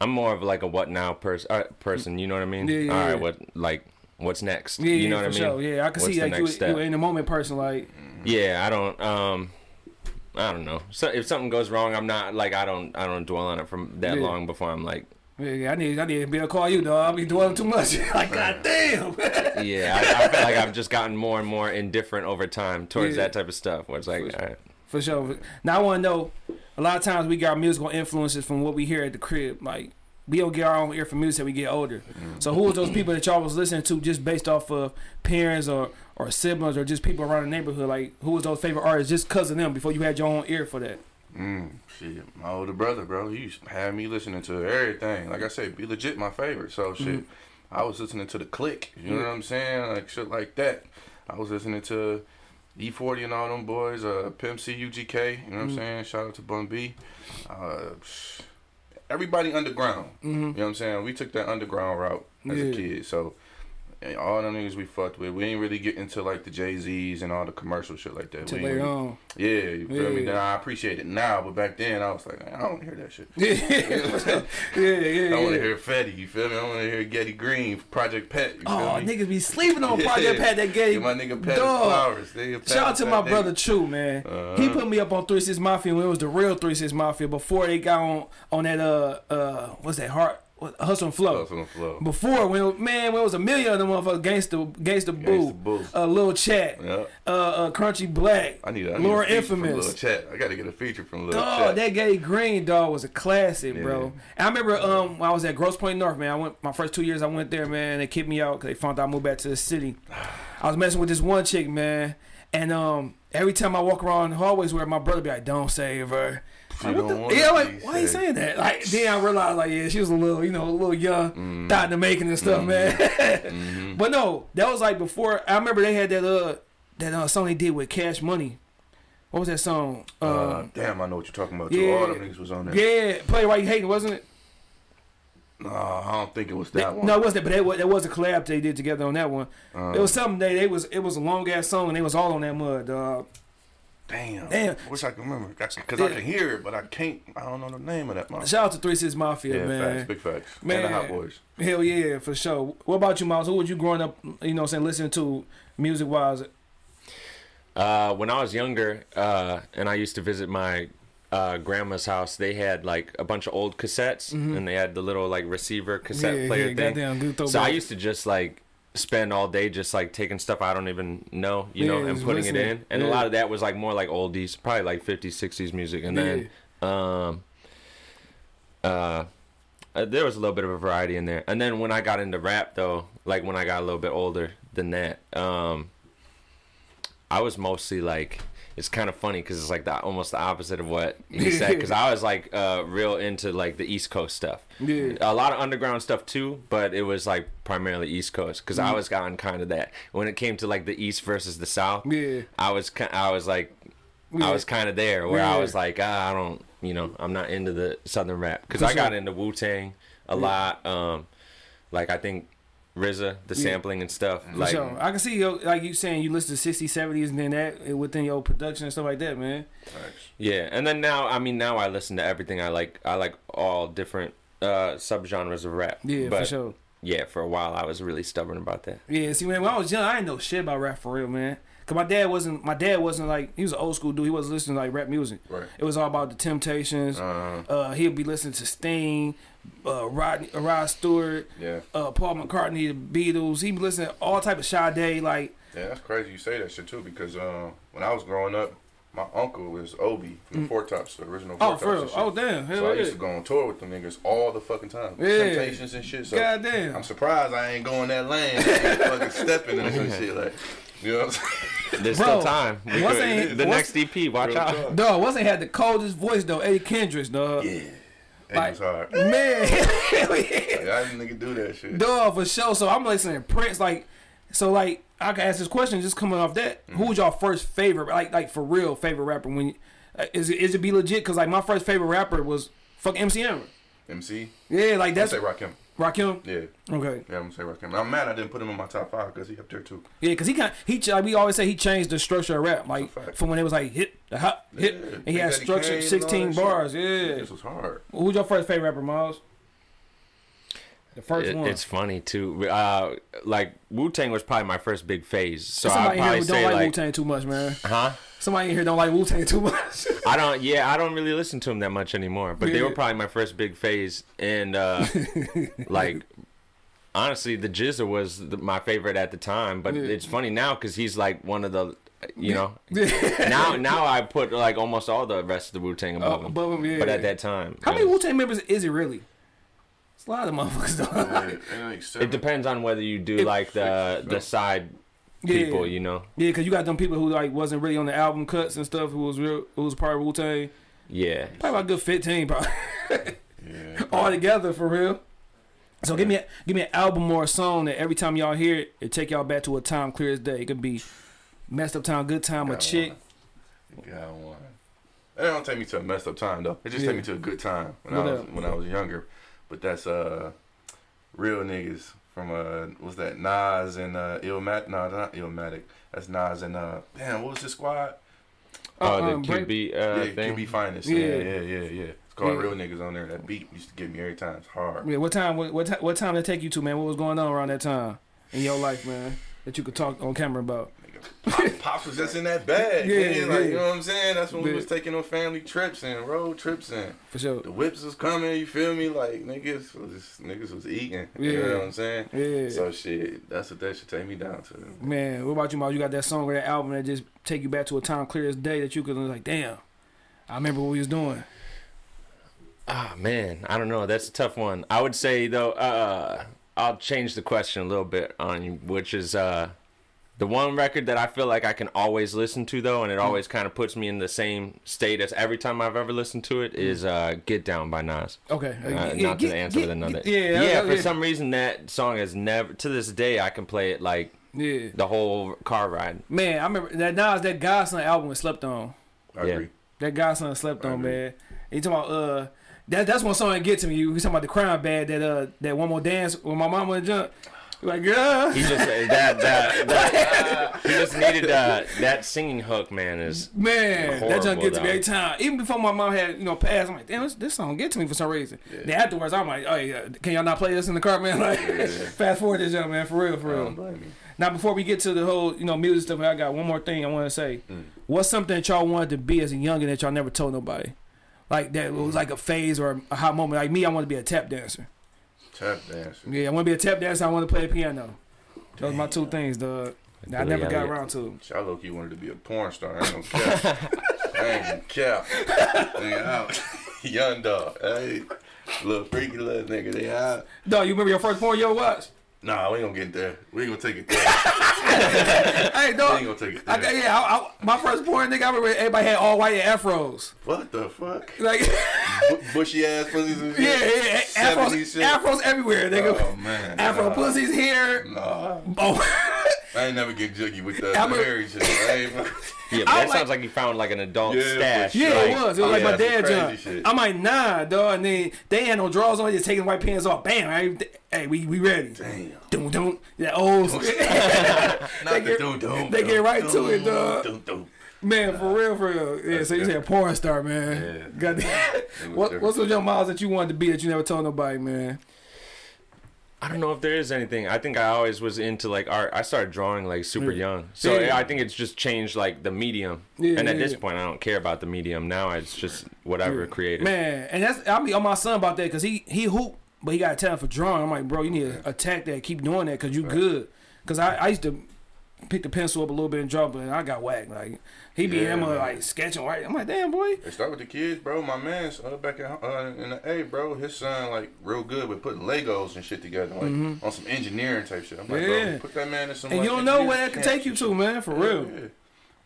I'm more of like a what now person. Uh, person, you know what I mean? Yeah, yeah, All right, yeah. what like, what's next? Yeah, you yeah, know for what I mean? sure. Yeah, I can What's see like you, you in the moment person. Like, Yeah, I don't. Um, I don't know. So if something goes wrong, I'm not like I don't. I don't dwell on it from that Yeah. long before I'm like, yeah, I need, I need to be able to call you, dog. I be dwelling too much. like, god damn. yeah. I, I feel like I've just gotten more and more indifferent over time towards Yeah. that type of stuff. Where it's like, all right. For sure. Now I want to know. A lot of times we got musical influences from what we hear at the crib. Like we don't get our own ear for music as we get older. So who was those people that y'all was listening to just based off of parents or or siblings or just people around the neighborhood? Like who was those favorite artists just cause of them before you had your own ear for that? Mm, shit, my older brother, bro, he used to have me listening to everything. Like I said, B-Legit my favorite. So shit, Mm-hmm. I was listening to the Click. You know what I'm saying? Like shit like that. I was listening to E40 and all them boys. Uh, Pimp C, UGK. You know what Mm-hmm. I'm saying? Shout out to Bun B. Uh, everybody underground. You know what I'm saying? We took that underground route as Yeah. a kid. So and all them niggas we fucked with. We ain't really get into like the Jay Z's and all the commercial shit like that. Till later on. Yeah, you feel me? Then I appreciate it now, but back then I was like, I don't hear that shit. Yeah, yeah, yeah. I want to hear Fetty, you feel me? I want to hear Ghetty Green, Project Pat, you feel Oh, me? niggas be sleeping on Project Yeah. Pat that Give my nigga Dog. flowers. Nigga, Pat Shout out to my nigga. brother True, man. He Uh-huh. put me up on Three Six Mafia when it was the real Three Six Mafia before they got on on that uh uh what's that heart Hustle and Flow. Hustle and Flow. Before when man when it was a million of them motherfuckers Gangsta Gangsta Boo, Boo. uh La Chat, Yeah. uh, uh Crunchy Black, I need, I need Laura a from La Chat. I got to get a feature from Lil Dog, Chat. that gay green dog was a classic, Yeah. bro. And I remember um when I was at Grosse Pointe North, man. I went my first two years. I went there, man. They kicked me out because they found out I moved back to the city. I was messing with this one chick, man, and um every time I walk around the hallways where my brother be like, "Don't save her." Like, the- yeah, like why you saying that? Like then I realized, like yeah, she was a little, you know, a little young, Mm. thought in the making and stuff, man. Mm-hmm. but no, that was like before. I remember they had that uh that uh song they did with Cash Money. What was that song? Uh, Um, damn, I know what you're talking about. yeah. Too. All them niggas was on there. yeah, play why you hating, wasn't it? No, I don't think it was They- that one. no, it wasn't. But it was, it was a collab they did together on that one. Uh, it was something they, they was it was a long ass song and they was all on that mud. Dog. Damn. Damn. I Wish I can remember. Because Yeah. I can hear it, but I can't. I don't know the name of that motherfucker. Shout out to Three Six Mafia, Yeah, man. facts. Big facts. Man. And the Hot Boys. Hell yeah, for sure. What about you, Myles? Who was you growing up? You know, what I'm saying listening to music wise. Uh, when I was younger, uh, and I used to visit my uh, grandma's house, they had like a bunch of old cassettes, and they had the little like receiver cassette Mm-hmm. Yeah, player yeah, thing. goddamn so I used to just like spend all day just like taking stuff I don't even know, you know, and putting it in. And a lot of that was like more like oldies, probably like 50s, 60s music. And then um, uh, uh, there was a little bit of a variety in there. And then when I got into rap, though, like when I got a little bit older than that, um, I was mostly like, it's kind of funny because it's like the almost the opposite of what he said. Because I was like uh, real into like the East Coast stuff. Yeah. A lot of underground stuff too, but it was like primarily East Coast because Mm-hmm. I was on kind of that. When it came to like the East versus the South, Yeah. I was I was like Yeah. I was kind of there where Yeah. I was like ah, I don't you know I'm not into the Southern rap because I got into Wu Tang a lot. Um, like I think RZA, the sampling and stuff. For Like sure. I can see yo, like you saying you listen to 60s, 70s, and then that within your production and stuff like that, man. Yeah, and then now I mean now I listen to everything. I like I like all different uh subgenres of rap. Yeah, but for sure. yeah, for a while I was really stubborn about that. Yeah, see, man, when I was young, I didn't know shit about rap for real, man. Cause my dad wasn't, my dad wasn't like, he was an old school dude. He wasn't listening to like rap music. Right. It was all about the Temptations. Uh, Uh, he'd be listening to Sting, uh, Rod, uh, Rod Stewart, yeah. uh, Paul McCartney, the Beatles. He'd be listening to all type of Sade, like, Yeah, that's crazy you say that shit too because uh, when I was growing up, my uncle was Obie from the Four Tops, the original Four oh, Tops. for real. Oh, damn. Hell So I used to go on tour with them niggas all the fucking time. Yeah. Temptations and shit. So Goddamn. I'm surprised I ain't going that lane. I ain't fucking stepping into some shit like, you know what I'm saying? There's Bro, still time. once ain't- the once- next EP, watch out. talk. Dog, wasn't had the coldest voice though, Eddie Kendricks, dog. Yeah. It Like- was hard. Man, hell yeah. Like, I didn't nigga do that shit. Dog for sure. So I'm listening to Prince, like, so like I can ask this question just coming off that. Mm-hmm. Who was your first favorite, like, like for real favorite rapper? When you, uh, is it is it B-Legit? Cause like my first favorite rapper was fuck MC Hammer. MC? Yeah, like I'm that's say Rakim. Rakim. Yeah. Okay. Yeah, I'm gonna say Rakim. I'm mad I didn't put him in my top five because he up there too. Yeah, cause he kind he like we always say he changed the structure of rap, like That's a fact. from when it was like hit the hot hit, Yeah, and he Big had structure, Kane and all sixteen that shit. bars. Yeah. This was hard. Who's your first favorite rapper, Myles? The first It- one. it's funny too. Uh, like Wu Tang was probably my first big phase. So I Somebody here probably who don't say like, Wu Tang too much, man. huh? Somebody in here don't like Wu Tang too much. I don't. Yeah, I don't really listen to them that much anymore. But they were probably my first big phase, and uh, like honestly, the GZA was the, my favorite at the time. But Yeah. it's funny now because he's like one of the, you know. now, now I put like almost all the rest of the Wu Tang above Oh, him. above him, yeah. But at that time, How many Wu Tang members is it really? It's a lot of motherfuckers though. Yeah, and like seven- It depends on whether you do It- like the the side Yeah. people, you know. Yeah, because you got them people who like wasn't really on the album cuts and stuff. Who was real? Who was part of Wu Tang? Yeah. Probably about a good fifteen, probably Yeah. all together for real. So give me a, give me an album or a song that every time y'all hear it, it take y'all back to a time clear as day. It could be messed up time, good time, a chick. one. Got one. It don't take me to a messed up time though. It just Yeah. take me to a good time when What I was up? when I was younger. But that's uh real niggas from uh, was that Nas and uh, Illmatic? No, not Illmatic. That's Nas and uh, damn, what was the squad? Oh, um, the break- QB uh, yeah, thing. QB Finest. Yeah. Yeah, yeah, yeah, yeah. It's called Yeah. Real Niggas on there. That beat used to get me every time. It's hard. Yeah, what time? What what, ti- what time did it take you to, man? What was going on around that time in your life, man? That you could talk on camera about. Pop- Pops was just in that bag. Yeah, Yeah, like, yeah. you know what I'm saying? That's when we was taking on family trips and road trips and For sure. the whips was coming. You feel me? Like niggas was niggas was eating. Yeah. You know what I'm saying? Yeah. So shit, that's what that should take me down to. Man, what about you, Myles? You got that song or that album that just take you back to a time clear as day that you could like, damn, I remember what we was doing. Ah man, I don't know. That's a tough one. I would say though, uh, I'll change the question a little bit on you, which is uh, the one record that I feel like I can always listen to though, and it always kind of puts me in the same state as every time I've ever listened to it. Is uh, "Get Down" by Nas. Okay, Uh, Yeah, not get- to answer get- with another. get- Yeah, yeah. For yeah. some reason, that song has never to this day I can play it like Yeah, the whole car ride. man, I remember that Nas that God's Son album was slept on. I Yeah. agree. That God's Son slept I on, agree. man. And you talking about uh, that that's one song that get to me. You talking about the crime bad that uh that one more dance with my mama and jump. Like girl, He just that that, that he just needed uh, that singing hook. Man is Man, that junk gets get to me every time. Even before my mom had, you know, passed, I'm like, damn, this, this song get to me for some reason. Then afterwards, I'm like, oh yeah, can y'all not play this in the car, man? Like, fast forward this young man, for real, for real. don't blame you. Now, before we get to the whole, you know, music stuff, I got one more thing I want to say. Mm. What's something that y'all wanted to be as a youngin that y'all never told nobody? Like that was like a phase or a hot moment. Like me, I want to be a tap dancer. Tap dancer. Yeah, I want to be a tap dancer. I want to play the piano. Those my two things, dog. that I never got Elliot. around to. I low key wanted to be a porn star. I ain't gonna cap. I ain't gonna cap. Nigga out. Young dog. Hey. Little freaky little nigga. They out. Dog, you remember your first porn you ever watched? Nah, we ain't gonna get there. We ain't gonna take it there. Hey, We dog. ain't gonna take it I, there. yeah, I, I, my first porn nigga, I remember everybody had all white afros. What the fuck? Like, Bu- bushy ass pussies and yeah, yeah, afros, shit. afros everywhere, nigga. Oh man. Afro nah. pussies here. Nah. Oh, I ain't never get jiggy with the, I'm the a- hairy shit. I ain't, yeah. But I that like- sounds like you found like an adult Yeah, stash. yeah, sure. it was. It was like Yeah, my some dad shit. I'm like, nah, dog. And then they had no drawers on. Just taking white pants off. Bam. Right? Hey, we we ready. Damn. Doom doom. That old. Not They the get- doo doo. they get right to it, dog. Doo doo. Man, for real, for real. Yeah, so you said a porn star, man. Yeah. Goddamn. was What, what's some young miles that you wanted to be that you never told nobody, man? I don't know if there is anything. I think I always was into like art. I started drawing like super Yeah. young, so Yeah. I think it's just changed like the medium. Yeah, and at this point, I don't care about the medium. Now it's just whatever creative. Man, and that's I be on my son about that because he he hoop, but he got a talent for drawing. I'm like, bro, you need to attack that, keep doing that because you good. Because I, I used to pick the pencil up a little bit and draw, but I got whacked. Like he be Yeah, uh, like sketching right. I'm like, damn boy. It start with the kids, bro. My man's uh, back at, uh, in the A, bro. His son like real good with putting Legos and shit together, like on some engineering type shit. I'm like, Mm-hmm. Yeah. bro, put that man in some. And like, you don't know where that could take you to, man. For Yeah, real. yeah.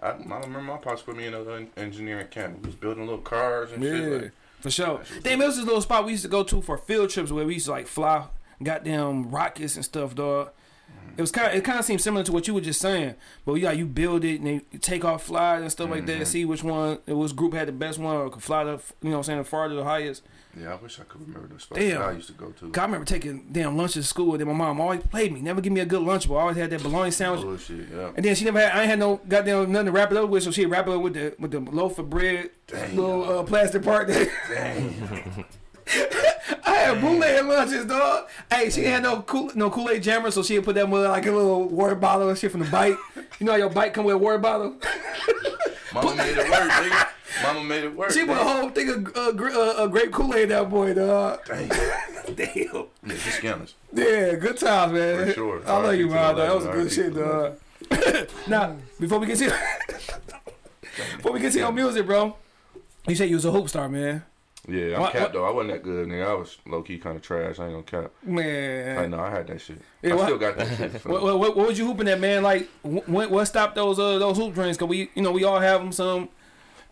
I, I remember my pops put me in an engineering camp. We was building little cars and shit. Like, for sure. Damn, it was this little spot we used to go to for field trips where we used to like fly goddamn rockets and stuff, dog. It was kind of it kind of seemed similar to what you were just saying, but yeah, you build it and then you take off flies and stuff like that. See which one, which group had the best one or could fly the, you know, what I'm saying the farthest, the highest. yeah, I wish I could remember the spots Damn. that I used to go to. I remember taking damn lunch at school, and then my mom always played me, never give me a good lunch, but I always had that bologna sandwich. Bullshit, yeah. And then she never had. I ain't had no goddamn nothing to wrap it up with, so she'd wrap it up with the with the loaf of bread, Damn. little uh, plastic part. Dang. I had bootleg lunches, dog. Hey, she had no cool no Kool Aid jammer, so she'd put that with like a little water bottle and shit from the bike. You know how your bike come with a water bottle? Mama made it work, nigga. Mama made it work. She put a whole thing of uh, gr- uh, uh, grape Kool Aid that boy, dog. Dang. Damn. Yeah, scanners. Yeah, good times, man. For sure. I love you, man. That was good shit, dog. now, before we get to before we get to your music, bro, you said you was a hoop star, man. Yeah, I'm What- capped what- though. I wasn't that good, nigga. I was low key kind of trash. I ain't gonna cap. Man, I know I had that shit. Yeah, I what- still got that shit. what, what, what, was you hooping at, man? Like, what, what stopped those uh, those hoop dreams? Cause we, you know, we all have them. Some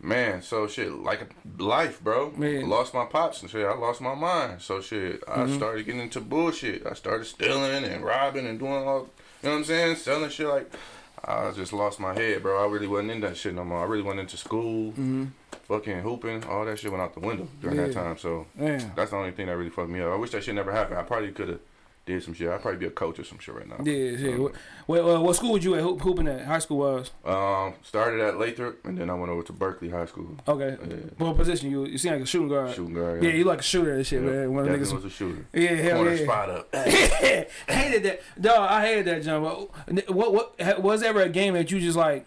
Man, so shit, like life, bro. Yeah. Lost my pops and shit. I lost my mind. So shit, I Mm-hmm. started getting into bullshit. I started stealing and robbing and doing all, you know what I'm saying? Selling shit like, I just lost my head, bro. I really wasn't in that shit no more. I really went into school, fucking hooping, all that shit went out the window during that Mm-hmm. Time. So man. that's the only thing that really fucked me up. I wish that shit never happened. I probably could have did some shit. I'd probably be a coach or some shit right now. Yeah, yeah. What, what, uh, what school was you at hoop, hooping at? High school was? Um, started at Lathrop, and then I went over to Berkley High School. Okay. Yeah. What position you? You seem like a shooting guard. Shooting guard. Yeah, you like a shooter and shit, Yeah, man. One of the definitely niggas. was a shooter. Yeah, hell Corner yeah. spot up. hated that, dog. I hated that, John. What, what, what ha- was ever a game that you just like,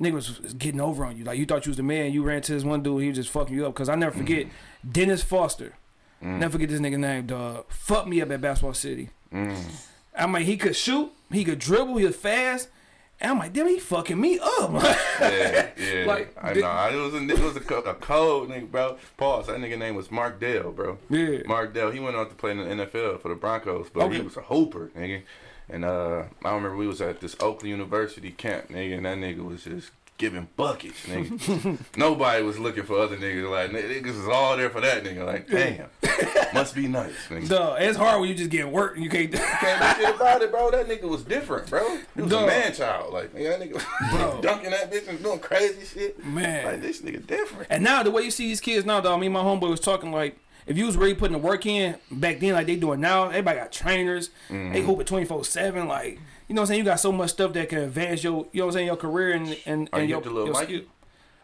niggas was getting over on you? Like you thought you was the man. You ran to this one dude, he was just fucking you up. Cause I never forget Mm. Dennis Foster. Never forget this nigga name, dog. Fucked me up at Basketball City. Mm. I'm like, he could shoot, he could dribble, he was fast. And I'm like, damn, he fucking me up. Yeah, yeah. Like, I know. It was a, it was a, a cold nigga, bro. Pause. That nigga name was Mark Dale, bro. Yeah. Mark Dell. He went on to play in the NFL for the Broncos, but Okay. he was a hooper, nigga. And uh, I remember we was at this Oakland University camp, nigga, and that nigga was just giving buckets, nigga. Nobody was looking for other niggas. Like niggas was all there for that nigga. Like, damn, must be nice, nigga. Dog, it's hard when you just getting work and you can't. Can't do shit about it, bro. That nigga was different, bro. He was Dog. a man child. Like, nigga, that nigga Bro. dunking that bitch and doing crazy shit. Man. Like, this nigga different. And now the way you see these kids now, dog. Me and my homeboy was talking like, if you was really putting the work in back then, like they doing now, everybody got trainers. Mm-hmm. They hoop at twenty four seven. Like you know what I'm saying. You got so much stuff that can advance your, you know what I'm saying, your career and and, Are and you your, hip to Lil your Mikey? skill.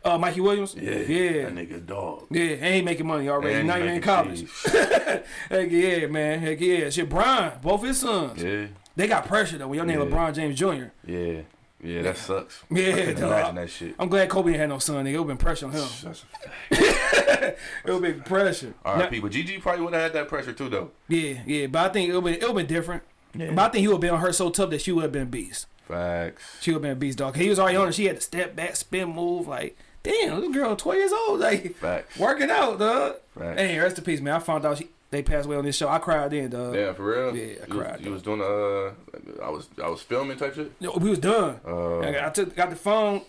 Uh, Mikey Williams. Yeah. yeah, That nigga dog. yeah. And he making money already. And now you're in college. Heck yeah, man. Heck yeah. Shit, Brian, both his sons. yeah. They got pressure though. When your name Yeah. LeBron James Jr. Yeah. Yeah, that sucks. Yeah, I can dog. imagine that shit. I'm glad Kobe ain't had no son. Nigga, it would been pressure on him. That's a fact. It would be pressure. Now- R.I.P. But Gigi probably would have had that pressure too, though. Yeah, yeah, but I think it would it would been different. But I think he would have been on her so tough that she would have been a beast. Facts. She would have been a beast, dog. He was already on her. She had to step back, spin move. Like, damn, this girl, twelve years old, like Facts. working out, dog. Facts. Hey, rest in peace, man. I found out she, they passed away on this show. I cried then, dog. Yeah, for real. Yeah, I you was, cried, you was doing uh, I was I was filming type shit. Yo, We was done. Uh, I took got the phone,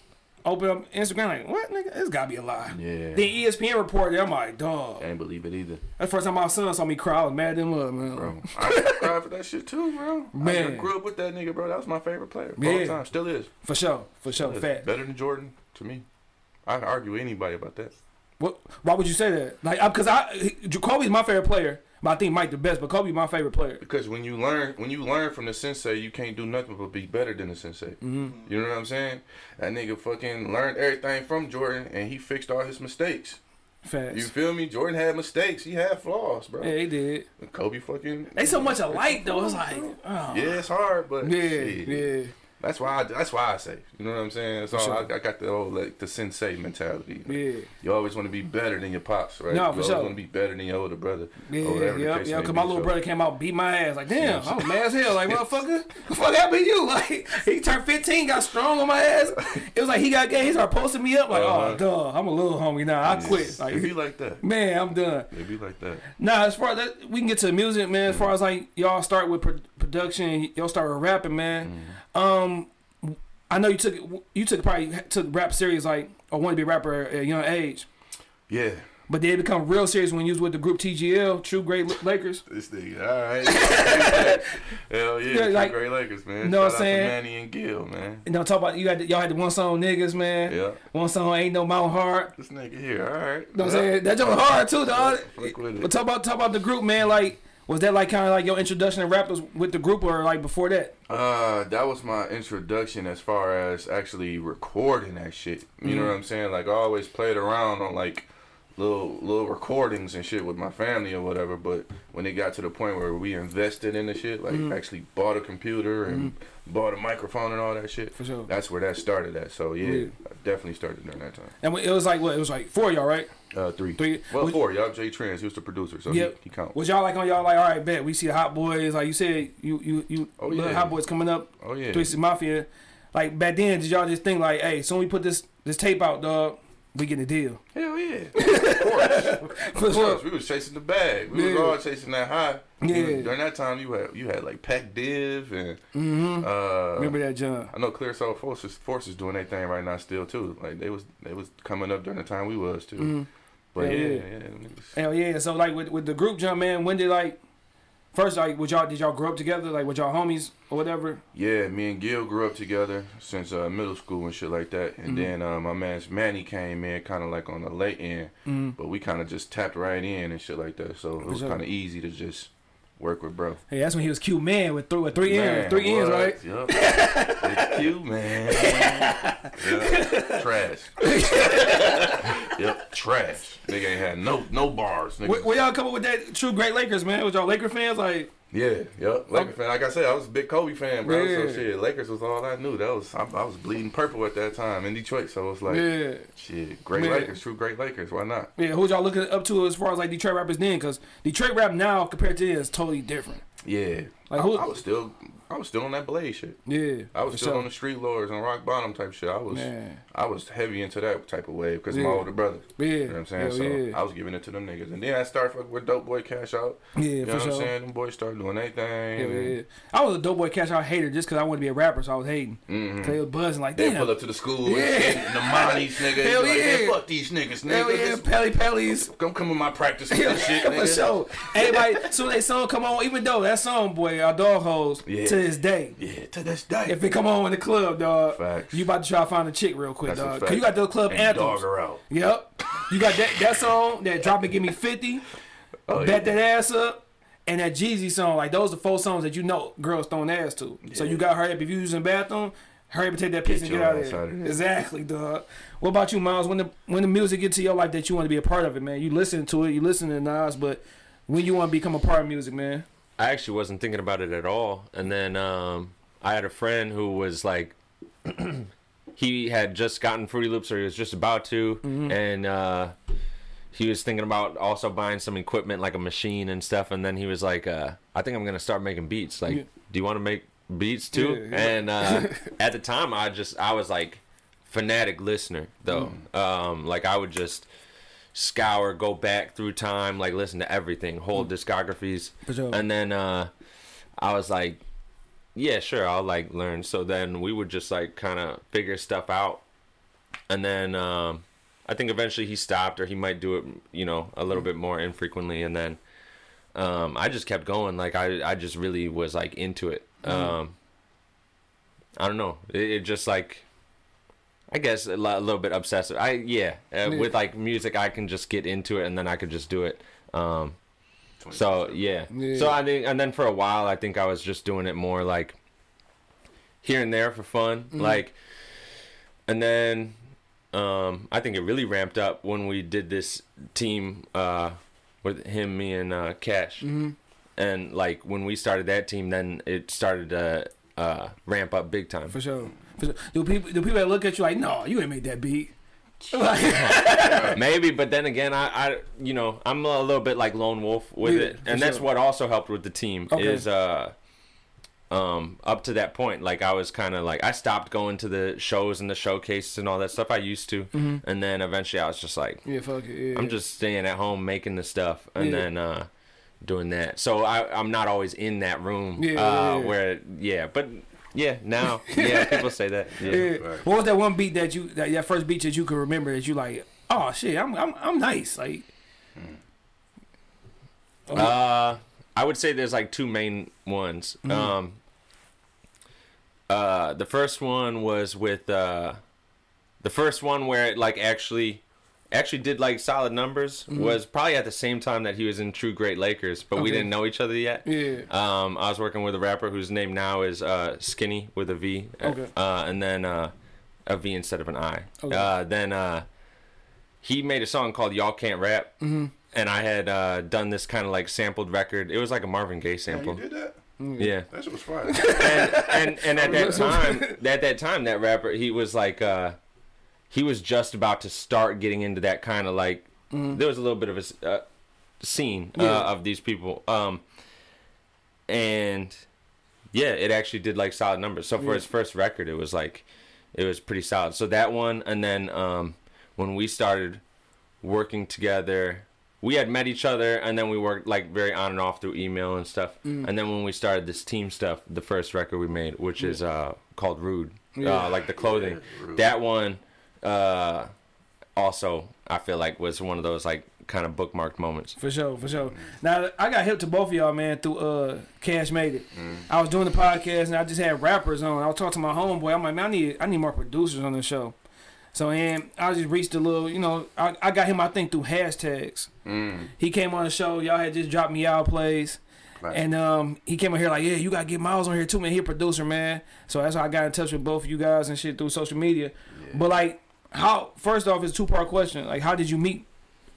opened up Instagram, like, what, nigga? This gotta be a lie. Yeah. Then E ESPN reported. It. I'm like, dog. I ain't believe it either, That's the first time my son saw me cry. I was mad at him, up, man. bro. I cried for that shit too, bro. Man. I grew up with that nigga, bro. That was my favorite player. All Yeah. the time, still is. For sure, for sure, fact. Better than Jordan to me. I'd argue with anybody about that. What? Why would you say that? Like, because I, he- Kobe's my favorite player, but I think Mike the best. But Kobe my favorite player. Because when you learn, when you learn from the sensei, you can't do nothing but be better than the sensei. Mm-hmm. You know what I'm saying? That nigga fucking learned everything from Jordan, and he fixed all his mistakes. Facts. You feel me? Jordan had mistakes. He had flaws, bro. yeah, he did. And Kobe fucking. They so much alike though. It's like, oh. Yeah, it's hard, but yeah, shit. yeah. That's why. I, that's why I say. You know what I'm saying? So sure. I, I got the old like the sensei mentality. Yeah. You always want to be better than your pops, right? No, you for always sure. want to be better than your older brother. Yeah, or whatever yeah, yeah. Because my little So- brother came out, beat my ass. Like, damn. I was mad as hell. Like, motherfucker, the fuck happened to you? Like, he turned 15, got strong on my ass. It was like he got gay. He started posting me up. Like, Uh-huh. oh, duh, I'm a little homie now. I quit. Like, It be like that. man, I'm done. It be like that. Nah, as far as that, we can get to the music, man. As far as like y'all start with pro- production, y'all start with rapping, man. Um, I know you took you took probably took rap serious like or wanted to be a rapper at a young age, Yeah. but they become real serious when you was with the group TGL, True Great Lakers. This nigga, all right. Hell yeah, Yeah, like- great Lakers, man. You know what I'm saying? Manny and Gil, man. You know, talk about you had y'all had the one song niggas, man. Yeah. One song ain't no Mount Hard. This nigga here, all right. You know what I'm saying? That joke hard too, dog. But talk about talk about the group, man. Like, was that like kind of like your introduction to rappers with the group, or like before that? Uh, that was my introduction as far as actually recording that shit. You know what I'm saying? Like I always played around on like little little recordings and shit with my family or whatever. But when it got to the point where we invested in the shit, like actually bought a computer and bought a microphone and all that shit, For sure. that's where that started at. So yeah, Yeah. I definitely started during that time. And it was like what? It was like four of y'all, right? Uh, three. Three. Well, Was- four. Y'all Jay Trans. He was the producer, so Yep. he, he count. Was y'all like on y'all like all right, bet we see the Hot Boys like you said you you you Oh, little yeah. Hot Boys coming up, Oh yeah. Twisted Mafia. Like back then, did y'all just think like, hey, soon we put this this tape out, dog, we getting a deal? Hell yeah. of course. Of course, we was chasing the bag. We was all chasing that high. Yeah. You- During that time, you had you had like Pac Div and uh, Remember that, John? I know Clear Soul Forces Forces doing their thing right now still too. Like they was they was coming up during the time we was too. But Hell yeah, yeah. yeah, them Hell yeah! So like with with the group, John, man, when did like first like would y'all did y'all grow up together like with y'all homies or whatever? yeah. Me and Gil grew up together since uh, middle school and shit like that. And then uh, my man's Manny came in kind of like on the late end, but we kind of just tapped right in and shit like that. So it was kind of easy to just work with bro. Hey, that's when he was Q man with three with three ends, three ends, right? Yep. it's you, man. Yep. Trash. yep, trash. Nigga ain't had no no bars. Nigga. Where, where y'all come up with that true great Lakers, man? Was y'all Laker fans? Like, Yeah, yep. Lakers fan. Like I said, I was a big Kobe fan, bro. Yeah. So shit, Lakers was all I knew. That was I, I was bleeding purple at that time in Detroit. So it's like, yeah, shit, great Man. Lakers, true great Lakers. Why not? yeah. Who y'all looking up to as far as like Detroit rappers then? Because Detroit rap now compared to then is totally different. Yeah, Like I, who- I was still, I was still on that Blade shit. Yeah, I was still sure. on the street lords and rock bottom type shit. I was, Man. I was heavy into that type of wave because Yeah. my older brother. Yeah, You know what I'm saying? Hell so yeah. I was giving it to them niggas. And then I started fucking with Doughboyz Cashout. Yeah, You know for what sure. I'm saying? Them boys started doing their thing. Yeah, yeah. I was a Doughboyz Cashout hater just because I wanted to be a rapper, so I was hating. Mhm. Cause they was buzzing like, They pull up to the school Yeah. and the Monties, nigga. Hell like, yeah. fuck these niggas, nigga. Hell yeah, Pelly Pellies. Come come with my practice with Yeah, this shit, for nigga. sure. Everybody, soon they song come on, even though that song, boy, our dog hoes Yeah. To this day. Yeah, to this day. If it come on in the club, dog, Facts. you about to try to find a chick real quick, That's dog. Cause you got those club and anthems. dog her out. Yep. You got that that song that drop and give me fifty, Oh, bet yeah. that ass up, and that Jeezy song. Like those are four songs that you know girls throwing ass to. So you got hurry up if you using the bathroom. Hurry up and take that piss Get and get out of ass there. out. Exactly, dog. What about you, Myles? When the when the music gets to your life that you want to be a part of it, man. You listen to it, you listen to Nas, but when you want to become a part of music, man. I actually wasn't thinking about it at all. And then um, I had a friend who was like, he had just gotten Fruity Loops, or he was just about to, and uh, he was thinking about also buying some equipment like a machine and stuff. And then he was like, uh, "I think I'm gonna start making beats. Like, Yeah. do you want to make beats too?" Yeah, yeah. And uh, at the time, I just I was like fanatic listener though. Um, like I would just scour, go back through time, like listen to everything, whole discographies. Sure. And then uh, I was like, yeah, sure, I'll like learn. So then we would just like kind of figure stuff out. And then um, I think eventually he stopped, or he might do it, you know, a little bit more infrequently. And then um, I just kept going. Like I, I just really was like into it. Um, I don't know. It, it just like. I guess a, lo- a little bit obsessive. I yeah, uh, with like music, I can just get into it and then I could just do it. Um, so yeah. Yeah. So I think, and then for a while, I think I was just doing it more like here and there for fun, like, and then um, I think it really ramped up when we did this team uh, with him, me, and uh, Cash, and like when we started that team, then it started to uh, ramp up big time. For sure. Do people do people that look at you like, no, you ain't made that beat? Maybe, but then again, I, I, you know, I'm a little bit like lone wolf with Yeah, it, and that's sure. what also helped with the team Okay. is, uh, um, up to that point, like I was kind of like I stopped going to the shows and the showcases and all that stuff I used to, Mm-hmm. and then eventually I was just like, yeah, fuck it. Yeah. I'm just staying at home making the stuff, and Yeah. then uh, doing that. So I, I'm not always in that room, Yeah, uh, where yeah, but yeah, now yeah, people say that, yeah. Yeah. Right. What was that one beat that you that, that first beat that you could remember that you like? Oh shit, I'm I'm I'm nice. Like Uh, I would say there's like two main ones. Mm-hmm. Um, uh, the first one was with uh, the first one where it like actually actually did like solid numbers was probably at the same time that he was in True Great Lakers, but we Mm-hmm. Didn't know each other yet. yeah. Um, I was working with a rapper whose name now is uh, Skinny with a V. Okay. Uh, and then uh, a V instead of an I. Okay. Uh, then uh, he made a song called Y'all Can't Rap. Mm-hmm. And I had uh, done this kind of like sampled record. It was like a Marvin Gaye Yeah, you sample. did that? Yeah. That shit was fire. And, and and at that time, at that time, that rapper he was like, uh, he was just about to start getting into that kind of like. There was a little bit of a uh, scene uh, Yeah. of these people. Um, and yeah, it actually did like solid numbers. So for Yeah. his first record, it was like it was pretty solid. So that one, and then um, when we started working together, we had met each other, and then we worked like very on and off through email and stuff. Mm. And then when we started this team stuff, the first record we made, which is uh, called Rude, Yeah. uh, like the clothing, Rude. that one uh, also I feel like was one of those like kind of bookmarked moments. For sure, for sure. Now I got hip to both of y'all, man, through uh Cash Made It. I was doing the podcast and I just had rappers on. I was talking to my homeboy. I'm like, man, I need I need more producers on the show. So and I just reached a little, you know, I, I got him I think through hashtags. Mm. He came on the show. Y'all had just dropped me out plays, Right. And um, he came on here like, yeah, you gotta get Myles on here too, man. He a producer, man. So that's how I got in touch with both of you guys and shit through social media. But like, how? First off, it's a two part question. Like, how did you meet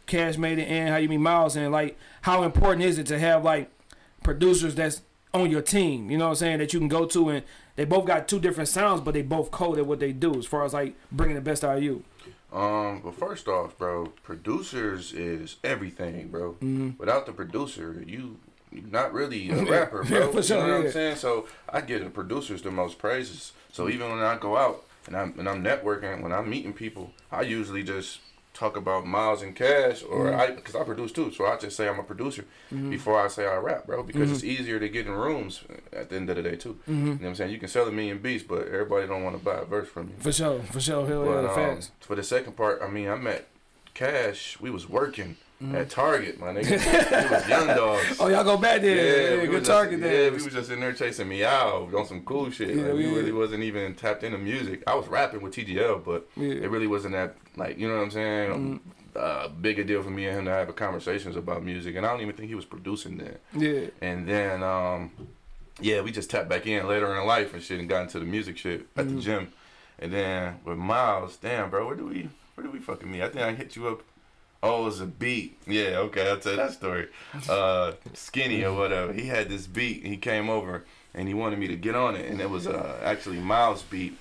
Cash Made It and how you meet Myles? And like, how important is it to have like producers that's on your team? You know what I'm saying? That you can go to and they both got two different sounds, but they both code at what they do as far as like bringing the best out of you. Um, but first off, bro, producers is everything, bro. Mm-hmm. Without the producer, you you're not really a rapper, bro. Yeah, sure, you know what yeah. I'm saying? So I give the producers the most praises. So even when I go out and I'm and I'm networking, when I'm meeting people, I usually just talk about Myles and Cash, or Mm-hmm. I because I produce too. So I just say I'm a producer before I say I rap, bro, because Mm-hmm. it's easier to get in rooms at the end of the day too. You know what I'm saying? You can sell a million beats, but everybody don't want to buy a verse from you. For sure, for sure. Hell yeah, um, for the second part, I mean, I met Cash. We was working at Target, my nigga. we was young dogs. Oh, y'all go back there. Yeah, we good target there. Yeah, we was just in there chasing me out on some cool shit. Yeah, like, we yeah. really wasn't even tapped into music. I was rapping with TGL, but Yeah. It really wasn't that like you know what I'm saying. Uh, big a deal for me and him to have a conversations about music, and I don't even think he was producing then. yeah. And then, um, yeah, we just tapped back in later in life and shit and got into the music shit at Mm-hmm. the gym. And then with Myles, damn, bro, where do we, where do we fucking meet? I think I hit you up. Oh, it was a beat. Yeah, okay, I'll tell you that story. Uh, skinny or whatever. He had this beat. And he came over and he wanted me to get on it, and it was uh, actually Myles' beat.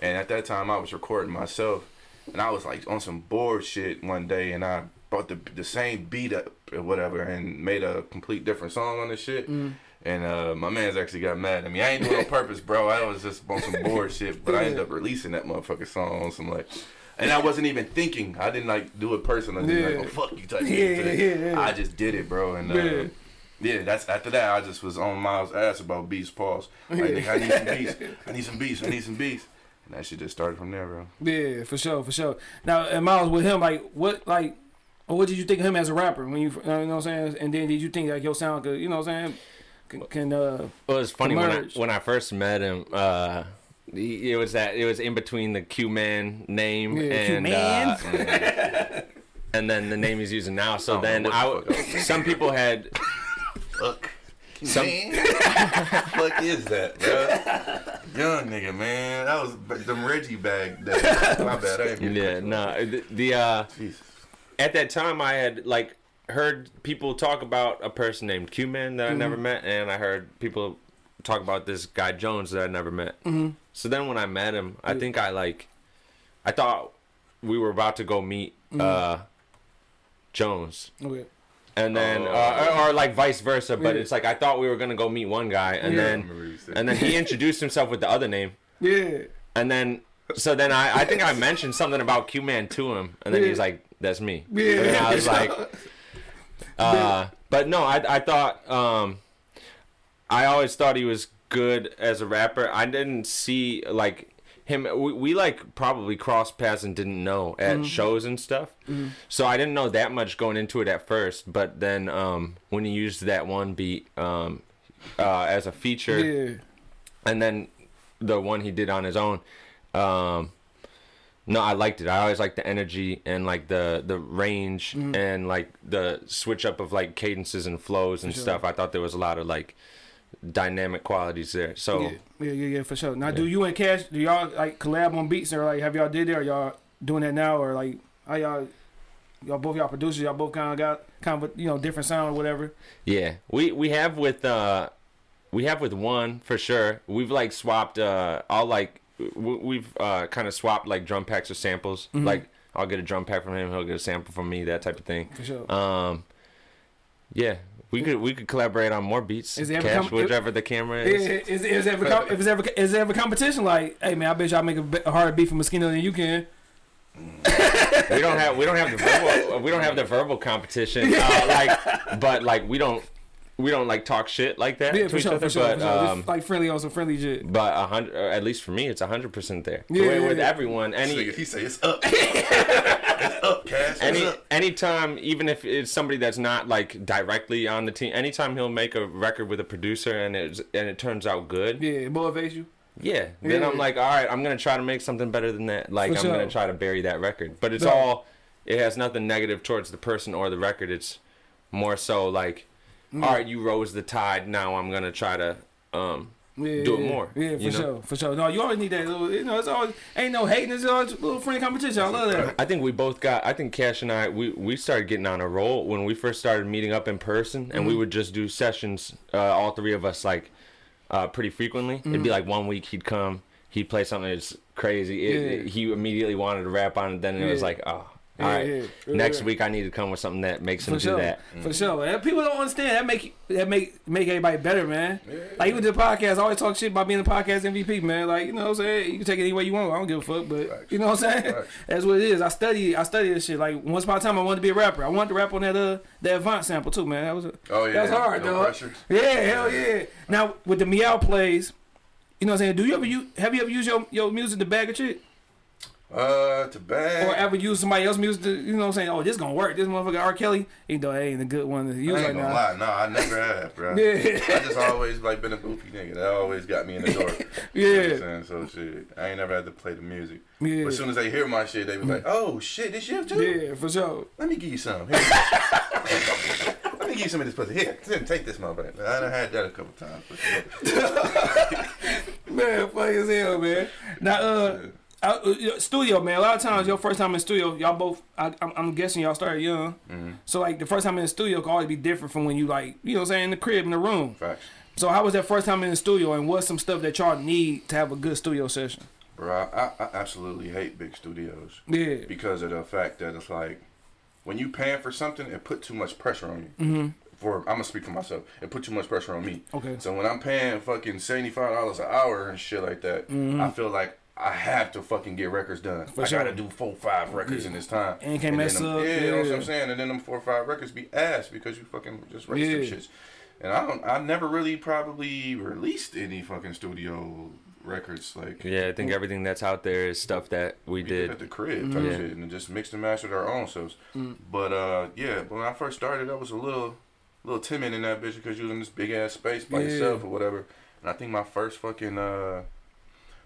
And at that time, I was recording myself, and I was like on some bored shit one day, and I brought the the same beat up or whatever, and made a complete different song on this shit. And uh, my man's actually got mad at me. I ain't doing it on purpose, bro. I was just on some bored shit, but I ended up releasing that motherfucking song on some like. And I wasn't even thinking. I didn't like do it personally. Yeah. Like, oh fuck you type Yeah, shit. yeah, yeah. I just did it, bro. And uh, Yeah. yeah, that's after that. I just was on Myles' ass about beats. Pause. Like, nigga, I need some beats. I need some beats. I need some beats. And that shit just started from there, bro. Yeah, for sure, for sure. Now, and Myles with him, like, what, like, what did you think of him as a rapper when you, you know what I'm saying? And then did you think like your sound could, you know what I'm saying? Can, can uh, Well, it's funny when I when I first met him. Uh, he- it was that it was in between the Q Man name Yeah, and Q-Man. uh, and then the name he's using now. So Oh, then what I the w- fuck? some people had Fuck. Some- man, fuck is that, bro? Young nigga, man. That was b- them Reggie bag days. My bad. I ain't mean to yeah no off. the, the uh Jesus. at that time I had like heard people talk about a person named Q Man that I never met, and I heard people talk about this guy Jones that I never met. Mm-hmm. So then when I met him, I think I like, I thought we were about to go meet uh Jones. okay. And then, Oh. uh, or, or like vice versa, but Yeah. it's like I thought we were gonna go meet one guy, and Yeah. Then, and then he introduced himself with the other name, Yeah. and then, so then I, I think I mentioned something about Q Man to him, and then Yeah. he's like, "That's me." Yeah. And I was like, uh, but no, I I thought, um, I always thought he was good as a rapper. I didn't see like him. We, we like probably crossed paths and didn't know at shows and stuff. So I didn't know that much going into it at first. But then um, when he used that one beat um, uh, as a feature, Yeah. and then the one he did on his own um no i liked it i always liked the energy and like the the range Mm-hmm. and like the switch up of like cadences and flows and sure. stuff i thought there was a lot of like dynamic qualities there so Yeah, yeah, yeah, yeah, for sure. Now, do you and Cash, do y'all like collab on beats or like have y'all did it or y'all doing that now or like how y'all, y'all both y'all producers, y'all both kind of got kind of a, you know different sound or whatever. Yeah, we we have with uh, we have with one for sure. We've like swapped uh, all like we've uh kind of swapped like drum packs or samples. Mm-hmm. Like I'll get a drum pack from him, he'll get a sample from me, that type of thing. For sure. Um, yeah, we could we could collaborate on more beats. Is there Cash, com- whichever the camera Is, is. is, is, ever com- if it's ever is there ever competition like, hey man, I bet y'all make a, be- a harder beat for Moschino than you can. we don't have we don't have the verbal we don't have the verbal competition. Uh, like, but like we don't we don't like talk shit like that Yeah, to for each sure, other. for sure, but sure. um, like friendly on some friendly shit. but a hundred, at least for me, it's a hundred percent there. Yeah, with, yeah, with yeah. everyone, any Nigga, he say it's up. it's up, Cash. It's any up. anytime, even if it's somebody that's not like directly on the team, anytime he'll make a record with a producer and it and it turns out good, yeah, Yeah, it motivates you. Yeah, then Yeah. I'm like, all right, I'm gonna try to make something better than that. Like For I'm sure. gonna try to bury that record, but it's No. all it has nothing negative towards the person or the record. It's more so like Mm. all right, you rose the tide. Now I'm gonna try to um Yeah, do it more, Yeah, for know? sure, for sure. No, you always need that little. You know, it's always ain't no hating. It's always a little friendly competition. I love that. I think we both got. I think Cash and I we we started getting on a roll when we first started meeting up in person, and we Mm-hmm. would just do sessions. Uh, all three of us like uh, pretty frequently. It'd Mm-hmm. be like one week he'd come, he'd play something that's crazy. It, Yeah. it- he immediately wanted to rap on it. Then it was like, oh, all Yeah, right. yeah. Yeah, Next yeah. week I need to come with something that makes him For do sure, that. for sure. And people don't understand that make that make make everybody better, man. Like even the podcast, I always talk shit about being the podcast MVP, man. Like you know what I'm saying. You can take it any way you want. I don't give a fuck, but Facts. you know what I'm saying. Facts. That's what it is. I study I study this shit. Like once upon a time, I wanted to be a rapper. I wanted to rap on that uh that Avant sample too, man. That was a, Oh yeah, that's hard, no dog. pressure. Yeah, hell yeah. Now with the meow plays, you know what I'm saying. Do you ever use have you ever used your your music to bag a chick? Uh, to bag. Or ever use somebody else's music to, you know what I'm saying? Oh, this gonna work. This motherfucker R. Kelly, even though it ain't a good one to use I right gonna now. lie, no, I never have, bro. Yeah. I just always like been a goofy nigga. That always got me in the door. Yeah. You know what I'm saying? So shit, I ain't never had to play the music. Yeah. But as soon as they hear my shit, they be like, "Oh shit, this you too? Yeah, for sure. Let me give you some. Here. Let me give you some of this pussy. Here, take this motherfucker. I done had that a couple times. Man, funny as hell, man. Now, uh, uh, uh, studio, man. A lot of times, your first time in studio, y'all both. I, I'm, I'm guessing y'all started young. Mm-hmm. So like the first time in the studio can always be different from when you like, you know, what I'm saying in the crib in the room. Facts. So how was that first time in the studio, and what's some stuff that y'all need to have a good studio session? Bro, I, I absolutely hate big studios Yeah. because of the fact that it's like when you paying for something, it put too much pressure on you. For I'm gonna speak for myself. It put too much pressure on me. Mm-hmm. Okay. So when I'm paying fucking seventy five dollars an hour and shit like that, I feel like I have to fucking get records done. Mm-hmm. For I sure. gotta do four, five records in this time. And can't then mess them- up, Yeah, you know what. I'm saying. And then them four or five records be ass because you fucking just raced them Yeah. shits. And I don't. I never really probably released any fucking studio records like. Yeah, I think everything that's out there is stuff that we We did at the crib type Yeah. shit and just mixed and mastered our own selves. Mm. But uh, yeah, when I first started, I was a little, little timid in that bitch because you was in this big ass space by Yeah. yourself or whatever. And I think my first fucking uh,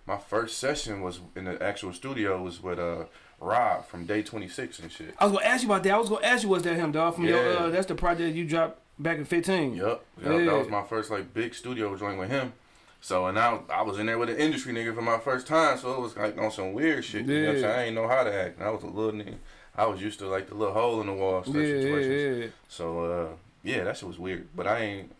my first session was in the actual studio was with uh Rob from Day Twenty Six and shit. I was gonna ask you about that. I was gonna ask you, was that him, dog? From your, Yeah. uh, that's the project you dropped back in 15. Yep. yup, Yeah. that was my first like big studio joint with him. So and now I was in there with an industry nigga for my first time, so it was like on some weird shit. You know what I'm Yeah. saying? I ain't know how to act. And I was a little nigga. I was used to like the little hole in the wall stuff Yeah, yeah, situations. yeah. So uh, yeah, that shit was weird. But I ain't.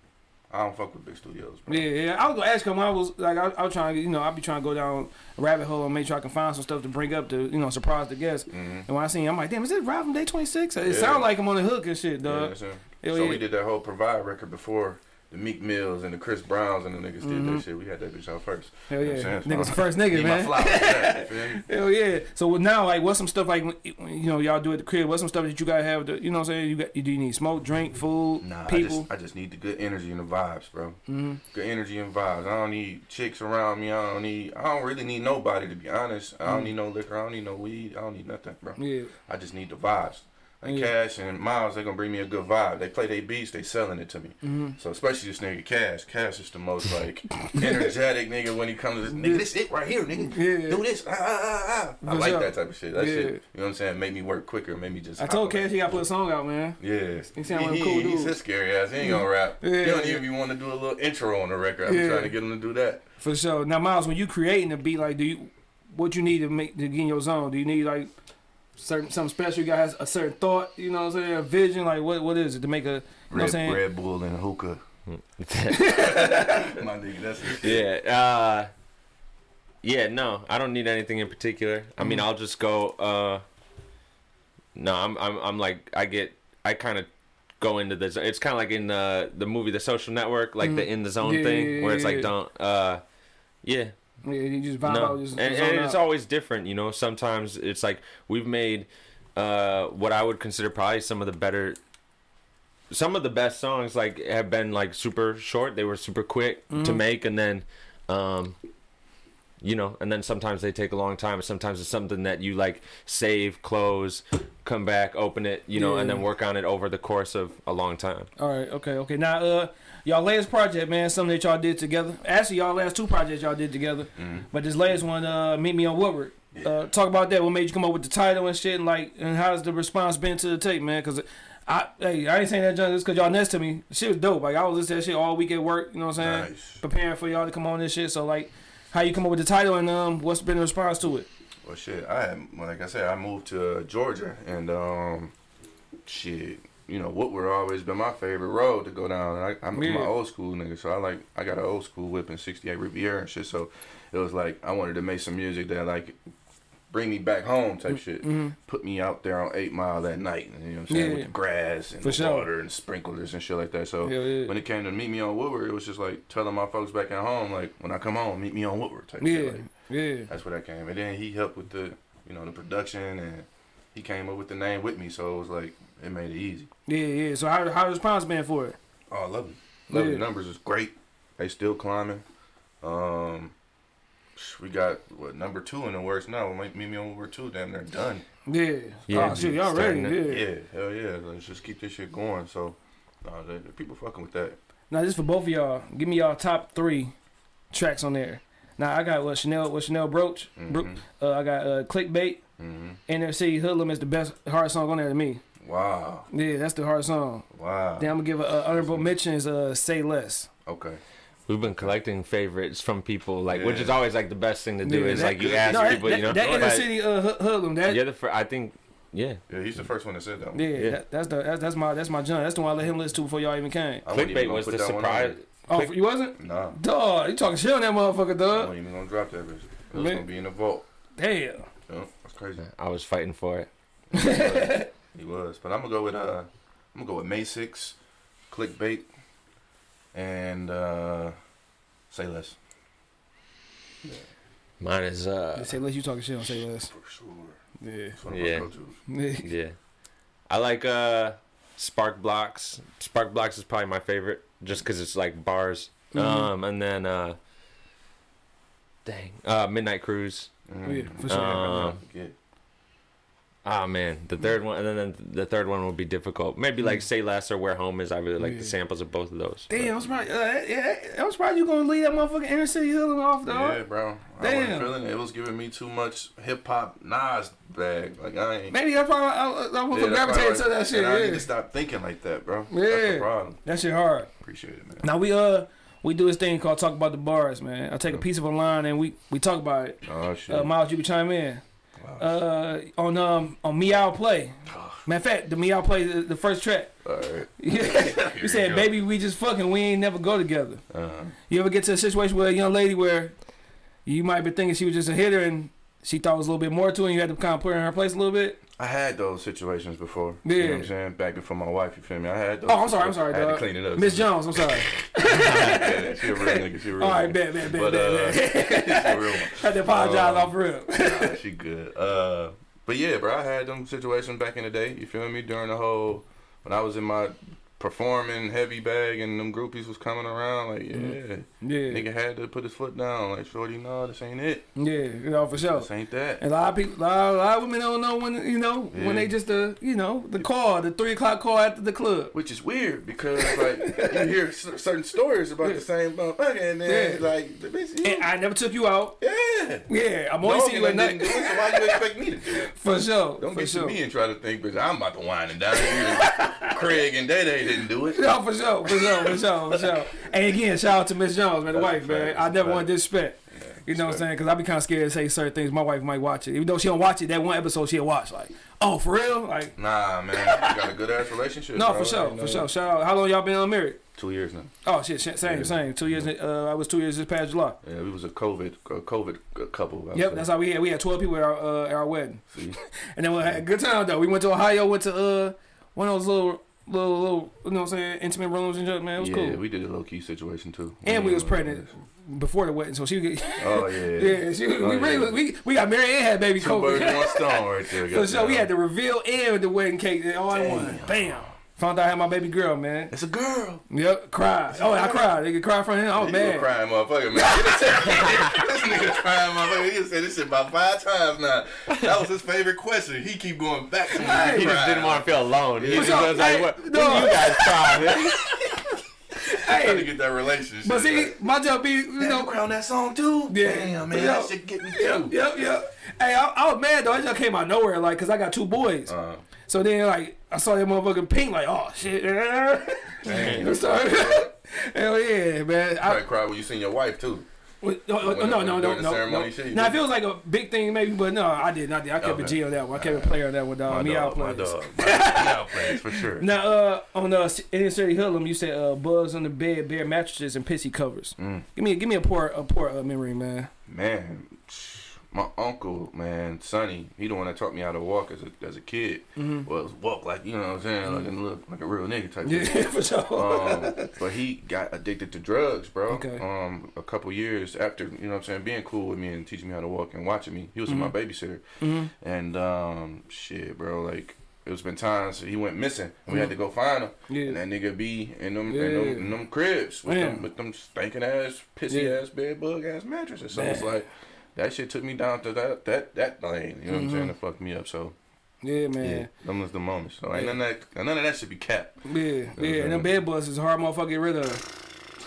I don't fuck with big studios. Bro. Yeah, yeah. I was gonna ask him when I was like, I, I was trying to, you know, I'll be trying to go down a rabbit hole and make sure I can find some stuff to bring up to, you know, surprise the guests. And when I seen him, I'm like, damn, is this Rob from Day 26? It Mm-hmm. Yeah. sound like him on the hook and shit, Yeah, dog. him. So yeah. we did that whole Provide record before the Meek Mills and the Chris Browns and the niggas did that shit. We had that bitch out first. Mm-hmm. Hell You know yeah. I'm saying? Niggas So the first nigga, man. that, you? Hell yeah. So now, like, what's some stuff like, you know, y'all do at the crib? What's some stuff that you gotta have? To, you know, what I'm saying? You got, do you need smoke, drink, food, Nah, I people? just, I just need the good energy and the vibes, bro. Mm-hmm. Good energy and vibes. I don't need chicks around me. I don't need. I don't really need nobody to be honest. I don't need no liquor. I don't need no weed. I don't need nothing, bro. Yeah. I just need the vibes. Yeah. Cash and Myles, they're gonna bring me a good vibe. They play their beats, they selling it to me. Mm-hmm. So especially this nigga Cash. Cash is the most like energetic nigga when he comes to this. Nigga, this it right here, nigga. Yeah. Do this. Ah, ah, ah, ah. I like that type of shit. That Yeah. shit. You know what I'm saying? Make me work quicker. Make me just. I told Cash he gotta put a song out, man. Yeah. He sound a cool He's dude. his scary ass. He ain't gonna rap. Yeah, he don't even want to do a little intro on the record. I'm Yeah. trying to get him to do that. For sure. Now, Myles, when you creating a beat, like, do you what you need to make to get in your zone? Do you need like certain something special? You got a certain thought, you know what I'm saying? A vision, like what what is it to make a you know what I'm Red, saying? Red Bull and hookah. My nigga, that's his shit. yeah. Uh, yeah. No, I don't need anything in particular. I Mm. mean, I'll just go. Uh, no, I'm. I'm. I'm like. I get. I kind of go into the. It's kind of like in the the movie The Social Network, like the in the zone Mm. Yeah, thing, yeah, where it's yeah, like don't. Uh, yeah. Yeah, you just vibe No, out, just and, and it's out. always different. You know, sometimes it's like we've made uh, what I would consider probably some of the better, some of the best songs. Like have been like super short. They were super quick Mm-hmm. to make, and then, um, you know, and then sometimes they take a long time. Sometimes it's something that you like save, close, come back, open it, you know, and then work on it over the course of a long time. All right, okay, okay. Now, uh, y'all latest project, man, something that y'all did together. Actually, y'all last two projects y'all did together, Mm-hmm. but this latest one, uh, Meet Me on Woodward. Uh, talk about that. What made you come up with the title and shit, and like, and how's the response been to the tape, man? Because I, hey, I ain't saying that just because y'all next to me. Shit was dope. Like I was listening to that shit all week at work. You know what I'm saying? Nice. Preparing for y'all to come on this shit. So like, how you come up with the title and um, what's been the response to it? Well, shit, I like I said, I moved to Georgia, and um, shit, you know, Woodward always been my favorite road to go down. And I, I'm Yeah. my old school nigga, so I like, I got an old school whip in '68 Riviera and shit. So it was like I wanted to make some music that like bring me back home type shit. Put me out there on Eight Mile that night, you know what I'm saying, Mm-hmm. Yeah. with the grass and For the sure. water and sprinklers and shit like that. So yeah. when it came to meet me on Woodward, it was just like telling my folks back at home, like when I come home, meet me on Woodward type Yeah, shit. Like, yeah, that's where that came. And then he helped with the, you know, the production, and he came up with the name with me. So it was like it made it easy. yeah, yeah. So how how the response been for it? Oh, I love it. Love it. Yeah. The numbers is great. They still climbing. Um, we got what number two in the works now. Might meet me on number two. Damn, they're done. Yeah, Yeah, oh shit, y'all ready? Yeah. Yeah, hell yeah. Let's just keep this shit going. So, uh, the, the people fucking with that. Now this for both of y'all. Give me y'all top three tracks on there. Now I got what Chanel, what Chanel Broach. Bro- Mhm. uh, I got uh, Clickbait. hmm NFC Hoodlum is the best hard song on there to me. Wow. Yeah, that's the hard song. Wow. Then I'm gonna give a, a honorable mention is uh, Say Less. Okay. We've been collecting favorites from people, like which is always like the best thing to do. Yeah, is that- like you ask No, people, that, you know. that inner but city uh, Hoodlum. That You're the fir- I think, yeah. Yeah, he's the first one that said that. One. yeah, Yeah. That, that's the that's, that's my that's my John. That's the one I let him listen to before y'all even came. I wasn't even Clickbait was the that one on surprise. Oh, Click- you wasn't? there. Nah. Dog, you talking shit on that motherfucker, dog. I dog? wasn't even gonna drop that bitch. It was Man. gonna be in the vault. Damn. Yeah, that's crazy. I was fighting for it. He was. But I'm gonna go with uh I'm gonna go with May Six, Clickbait, and uh Say Less. Mine is uh, Say less. You talking shit on Say Less. For sure. Yeah. That's one of Yeah. Yeah. yeah. I like uh, Spark Blocks. Spark Blocks is probably my favorite, just because it's like bars. Mhm. Um, and then uh, dang, uh, Midnight Cruise. Mm. Yeah, for sure. Um, Yeah. Ah man, the third one, and then the third one will be difficult. Maybe like Say Less or Where Home Is. I really like Yeah. the samples of both of those. Damn, I'm surprised. Uh, yeah, I'm surprised you gonna leave that motherfucking inner city Hoodlum off, dog. Yeah, bro. I Damn. wasn't feeling it. It was giving me too much hip hop Nas bag. Like I ain't. Maybe that's why I, I, I Yeah, want that's to gravitate why I- to that shit. and I need Yeah. to stop thinking like that, bro. That's Yeah. the problem. That shit hard. Appreciate it, man. Now we uh we do this thing called talk about the bars, man. I take a piece of a line and we we talk about it. Oh shit. Uh, Myles, you can chime in. Wow. Uh, on um on Meow Play. Matter of fact, the Meow Play the, the first track. All right. You said, go. "Baby, we just fucking. We ain't never go together." Uh, You ever get to a situation where a young lady where you might be thinking she was just a hitter and she thought it was a little bit more to and you had to kind of put her in her place a little bit? I had those situations before. You know Yeah. what I'm saying? Back before my wife, you feel me? I had those. Oh, I'm sorry, I'm sorry, I had to dog. clean it up. Miss Jones, I'm sorry. yeah, she a real nigga. She a real All right, nigga. bet, bet, bet, But, bet, uh, bet. she a real one. Had to apologize Um, off real. Nah, she good. Uh, but yeah, bro, I had them situations back in the day. You feel me? During the whole when I was in my performing heavy bag and them groupies was coming around, like yeah, Mm-hmm. Yeah, nigga had to put his foot down. Like, shorty, no, this ain't it. yeah, you know for sure. This ain't that. And a lot of people, a lot, a lot of women don't know when you know Yeah. when they just the you know the call, the three o'clock call after the club. Which is weird because like you hear cer- certain stories about the same motherfucker, and then Yeah. like the bitch, you, And I never took you out. yeah. Yeah, I'm only Dog seeing you at and night. didn't do it, so why you expect me to do it? For sure. Don't for get sure. to me and try to think, bitch, I'm about to wind and down. Craig and Day Day didn't do it. No, for sure, for sure, for sure, for sure. And again, shout out to Miss Jones, man, the wife, man. I never want to disrespect. You know what I'm saying? Because I be kind of scared to say certain things. My wife might watch it, even though she don't watch it. That one episode she'll watch, like, oh, for real? Like, Nah, man, you got a good ass relationship. no, bro. for sure, for sure. Shout out. How long y'all been unmarried? Two years now. Oh shit, shit same, Yeah. same. Two years. Uh, I was two years this past July. Yeah, we was a COVID, a COVID couple. Yep, say. that's how we had. We had 12 people at our uh, at our wedding, See, and then we had a good time though. We went to Ohio, went to uh one of those little little little you know what I'm saying intimate rooms and shit. Man, it was cool. yeah, cool. we did a low key situation too. and we was pregnant before the wedding, so she get Oh yeah, yeah. She, Oh, we yeah. really we we got married and had baby Two birds, one stone, right there. For sure, we had the reveal and the wedding cake all in one. Bam. Found out I had my baby girl, man. It's a girl. Yep, cried. Oh, I cried. They could cry from him. I was You a mad. crying motherfucker, man. this nigga crying motherfucker. He said this shit about five times now. That was his favorite question. He keep going back to me. He just didn't want to feel alone. He Yeah. just was like, Hey, what, when no. do you guys cry? trying to get that relationship. but see, my job be you you know know, crown that song too. Yeah. Damn, man, Yo. that shit get me too. Yep, yep. Hey, I, I was mad though. It just came out of nowhere, like, cause I got two boys. Uh, So then like I saw that motherfucking pink like oh shit. You started- Hell yeah, man. I, I cried when you seen your wife too. No, no, no, no, no, no, no. Now, it was like a big thing, maybe, but no, I did not. I kept a Okay. G on that one. I kept a player on that one, dog. Me out players. me out players for sure. Now, uh, on uh, Inner City Hoodlum, you said uh, bugs on the bed, bare mattresses, and pissy covers. Mm. Give me, give me a poor, a poor uh, memory, man. Man, my uncle, man, Sonny, he the one that taught me how to walk as a as a kid. Well, walk like you know what I'm saying, like a look like a real nigga type. Yeah, shit. for sure. um, but he got addicted to drugs, bro. Okay. Um, a couple years after, you know what I'm saying, being cool with me and teaching me how to walk and watching me. He was my babysitter. Mhm. And um, shit, bro, like it was been times he went missing. and We had to go find him. Yeah. And that nigga be in them, Yeah. in them, in them cribs with Man. them, with them stinking ass, pissy Yeah. ass bed bug ass mattresses. So it's like that shit took me down to that that that lane. You know what I'm saying? It fucked me up. So Yeah, man. yeah, man. them was the moments. So ain't Yeah. none of that none of that should be capped. Yeah, yeah. And them bed bugs is a hard motherfucker to get rid of.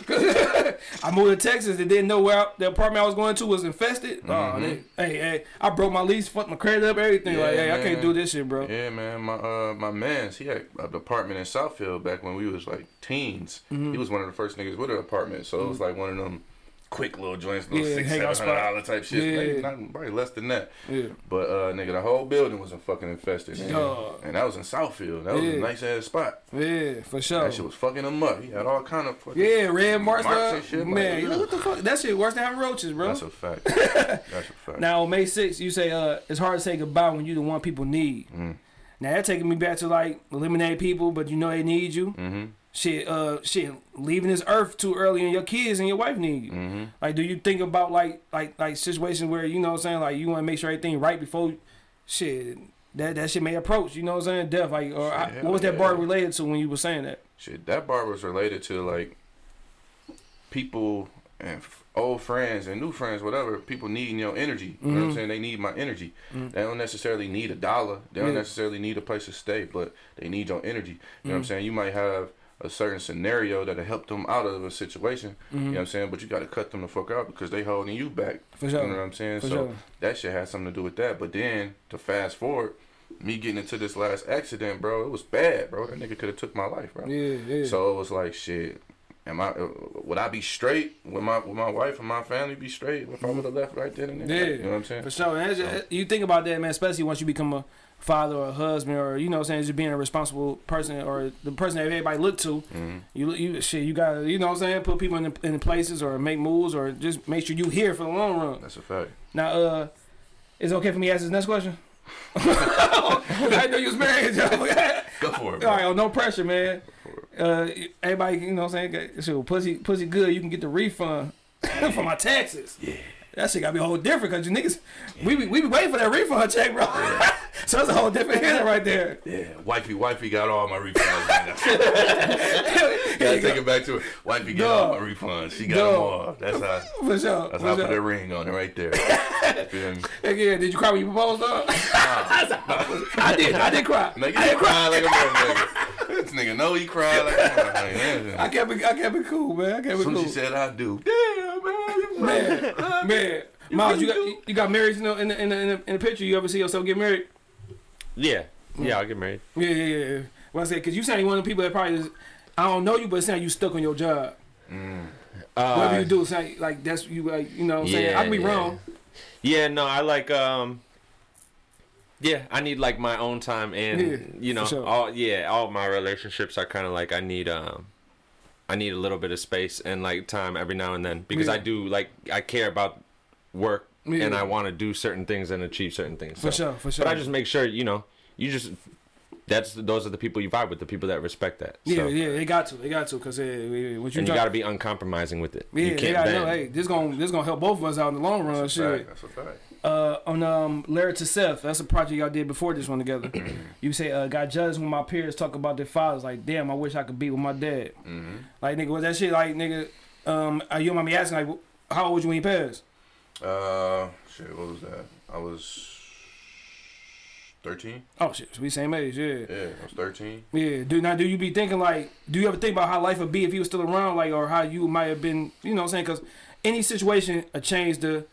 I moved to Texas and didn't know where I, the apartment I was going to was infested. Oh, they, hey, hey, I broke my lease, fucked my credit up, everything. like, Mm-hmm. Yeah, hey, I can't do this shit, bro. Yeah, man. My uh my man's he had an apartment in Southfield back when we was like teens. Mm-hmm. He was one of the first niggas with an apartment, so it was like one of them quick little joints, little Yeah, six, seven hundred dollar type shit. Yeah. Maybe not probably less than that. Yeah. But uh nigga, the whole building was a fucking infested. man. And that was in Southfield. That was Yeah. a nice ass spot. Yeah, for sure. That shit was fucking him up. He had all kind of fucking Yeah, red marks, Marks and shit, Man, yeah. know what the fuck? That shit worse than having roaches, bro. That's a fact. That's a fact. Now on May 6th, you say uh, it's hard to say goodbye when you the one people need. Mm. Now that taking me back to like eliminate people, but you know they need you. Mm-hmm. Shit, uh, shit, leaving this earth too early, and your kids and your wife need you. Mm-hmm. Like, do you think about like like like situations where you know what I'm saying, like you want to make sure everything right before shit that that shit may approach. You know what I'm saying? Death, like, or I, what was that yeah. bar related to when you were saying that? Shit, that bar was related to like people and old friends and new friends, whatever. People needing your energy. You know what I'm saying? They need my energy. They don't necessarily need a dollar. They don't Yeah. necessarily need a place to stay, but they need your energy. You know what I'm saying? You might have a certain scenario that'll help them out of a situation. You know what I'm saying? But you got to cut them the fuck out because they holding you back. For sure. You know what I'm saying? For so sure. that shit has something to do with that. But then to fast forward, me getting into this last accident, bro, it was bad, bro. That nigga could have took my life, bro. Yeah, yeah. So it was like, shit. Am I? Would I be straight? Would my would my wife and my family be straight if I would have left right then and there? Yeah, You know what I'm saying? For sure. And just- you think about that, man, especially once you become a father or husband or, you know what I'm saying, just being a responsible person or the person that everybody look to. Mm-hmm. You, you shit, you got to, you know what I'm saying, put people in, the, in places or make moves or just make sure you here for the long run. That's a fact. Now, uh, is it okay for me to ask this next question? I know you was married. Go for it, All bro. right, oh, no pressure, man. Uh, everybody, you know what I'm saying, shit, pussy, pussy good, you can get the refund for my taxes. Yeah. That shit gotta be a whole different because you niggas, we be, we be waiting for that refund check, bro. so that's a whole different hitter right there. Yeah, wifey, wifey got all my refunds. Gotta take it back to it. Wifey got all my refunds. She got them all. That's how. For sure. That's for how I put sure. that ring on it right there. Feel yeah, did you cry when you proposed, dog? I did. I did cry. Nigga, I did cry. like a motherfucker. This nigga know he cried like a motherfucker. I kept it. I kept it cool, man. I kept it soon cool. as she said I do, damn man, you man, man. Myles, you got you, you got married, you know, in the, in the in the in the picture. You ever see yourself get married? Yeah, yeah, I'll get married. Yeah, yeah, yeah. yeah. Well, I said, because you sound one of the people that probably is, I don't know you, but it sound you stuck on your job. Uh, Whatever you do, it sound like that's you, like, you know what I'm saying? I Yeah, can be yeah. wrong. Yeah, no, I like um yeah, I need like my own time and Yeah, you know, sure. all yeah, all my relationships are kind of like I need um I need a little bit of space and like time every now and then because I do like I care about work Yeah. and I want to do certain things and achieve certain things. For so- sure, for sure. But I just make sure, you know, you just that's those are the people you vibe with, the people that respect that. Yeah, So- yeah, they got to. They got to, because uh, what you, And you got to be uncompromising with it. Yeah, you they can't gotta know, hey, this gonna this gonna help both of us out in the long run. That's a Shit. fact. That's a fact. uh, on um, Larry to Seth. That's a project y'all did before this one together. you say, uh, got judged when my peers talk about their fathers. Like, damn, I wish I could be with my dad. Mm-hmm. Like, nigga, was that shit like, nigga? Um, uh, you don't mind me asking, like, how old was you when you passed? Uh, shit. What was that? I was thirteen. Oh shit, so we same age, yeah. Yeah, I was thirteen. Yeah, do now do you be thinking like, do you ever think about how life would be if he was still around, like, or how you might have been, you know, what I'm saying? Because any situation, a change the,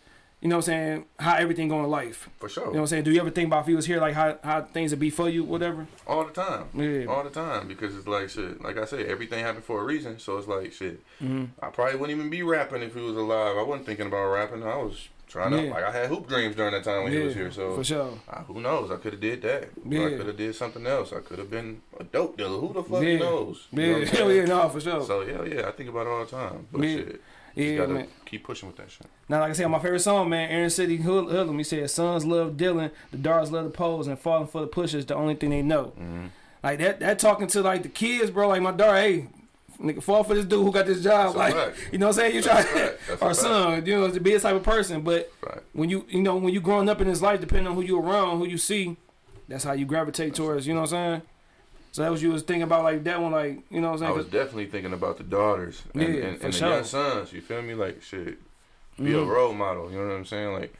you know what I'm saying, how everything going in life. For sure. You know what I'm saying? Do you ever think about if he was here, like how, how things would be for you, whatever? All the time. Yeah. All the time. Because it's like shit. Like I said, everything happened for a reason. So it's like shit. Mm-hmm. I probably wouldn't even be rapping if he was alive. I wasn't thinking about rapping. I was trying to like I had hoop dreams during that time when he was here. So for sure. uh, who knows? I could have did that. Yeah. I could have did something else. I could have been a dope dealer. Who the fuck Yeah. knows? You know Yeah, yeah, no, for sure. So yeah, yeah, I think about it all the time. But Yeah. shit, just yeah, man. keep pushing with that shit. Now, like I said, my favorite song, man, Inner City Hood- Hoodlum. He said, "Sons love Dylan, the daughters love the poles, and falling for the pushers the only thing they know." Mm-hmm. Like that, that talking to like the kids, bro. Like my daughter, hey, nigga, fall for this dude who got this job. That's like, fact. you know what I'm saying? You try, a fact. That's a our fact. son, you know, to be a type of person. But Right. when you, you know, when you growing up in this life, depending on who you around, who you see, that's how you gravitate towards. You know what I'm saying? So that was you was thinking about like that one, like you know what I'm saying? I was definitely thinking about the daughters and, Yeah, and, and the sure. young sons. You feel me? Like shit, be a Mhm. role model. You know what I'm saying? Like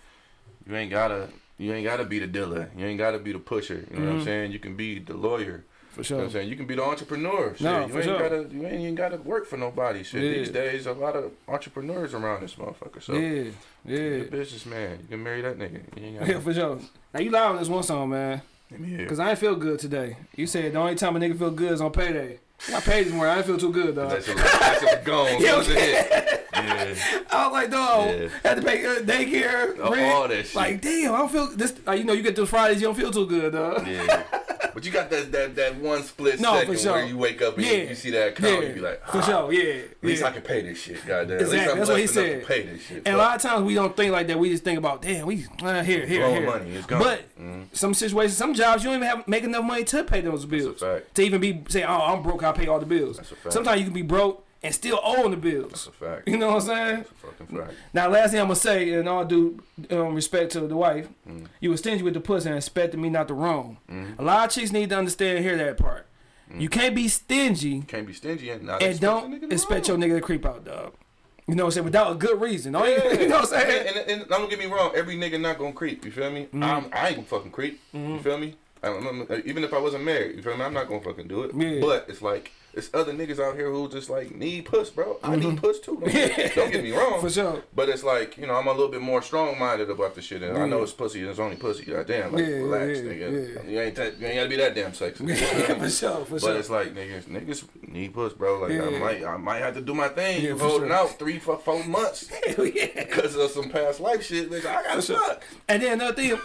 you ain't gotta, you ain't gotta be the dealer. You ain't gotta be the pusher. You know what Mhm. I'm saying? You can be the lawyer. for You know sure. what I'm saying? You can be the entrepreneur. Shit. No, you for ain't sure. gotta, you ain't even gotta work for nobody. Shit. Yeah. These days, a lot of entrepreneurs around this motherfucker. So yeah, you're yeah, a businessman. You can marry that nigga. You ain't yeah, gotta. for sure. Now you live on this one song, man. Let me hear. Cause I ain't feel good today. You said the only time a nigga feel good is on payday. I paid this morning. I didn't feel too good, dog. That's that's gone. Yeah. I was like, dog, Yeah. had to pay uh, daycare, All rent. that shit. Like, damn, I don't feel this. You know, you get those Fridays, you don't feel too good, dog. Yeah. But you got that that, that one split No, second sure. where you wake up and Yeah. you, you see that account, Yeah, you be like, for ah, sure, yeah, At least yeah. I can pay this shit, goddamn. At least Exactly, I'm that's what he said. pay this shit. And a lot of times we don't think like that. We just think about, damn, we uh, here, here, Blowing here. money, it's gone. But Mhm. some situations, some jobs, you don't even have make enough money to pay those bills. To even be say, oh, I'm broke, I pay all the bills. That's a fact. Sometimes you can be broke and still owing the bills. That's a fact. You know what I'm saying? That's a fucking fact. Now, last thing I'm gonna say, in all due um, respect to the wife, Mm. you were stingy with the pussy and expected me not to roam. Mm-hmm. A lot of chicks need to understand and hear that part. You can't be stingy Can't be stingy and not and expect a nigga don't expect your nigga to creep out, dog. You know what I'm saying? Without a good reason. Don't you, you know what I'm saying? And, and, and don't get me wrong, every nigga not gonna creep. You feel me? Mm-hmm. I'm, I ain't gonna fucking creep. You feel me? I'm, I'm- even if I wasn't married, you feel me? I'm not gonna fucking do it. Yeah. But it's like it's other niggas out here who just like need puss, bro. I need puss too. Don't, get, don't get me wrong. Mm-hmm. For sure. But it's like you know I'm a little bit more strong minded about the shit, and I know it's pussy and it's only pussy. Goddamn, like Yeah, relax, yeah, nigga. yeah. You ain't that, you ain't gotta be that damn sexy. for sure, for But sure. it's like niggas, niggas need puss, bro. Like Yeah. I might, I might have to do my thing. Yeah, for holding sure. out three, four, four months yeah. because of some past life shit. Bitch, I gotta sure. fuck. And then another thing, I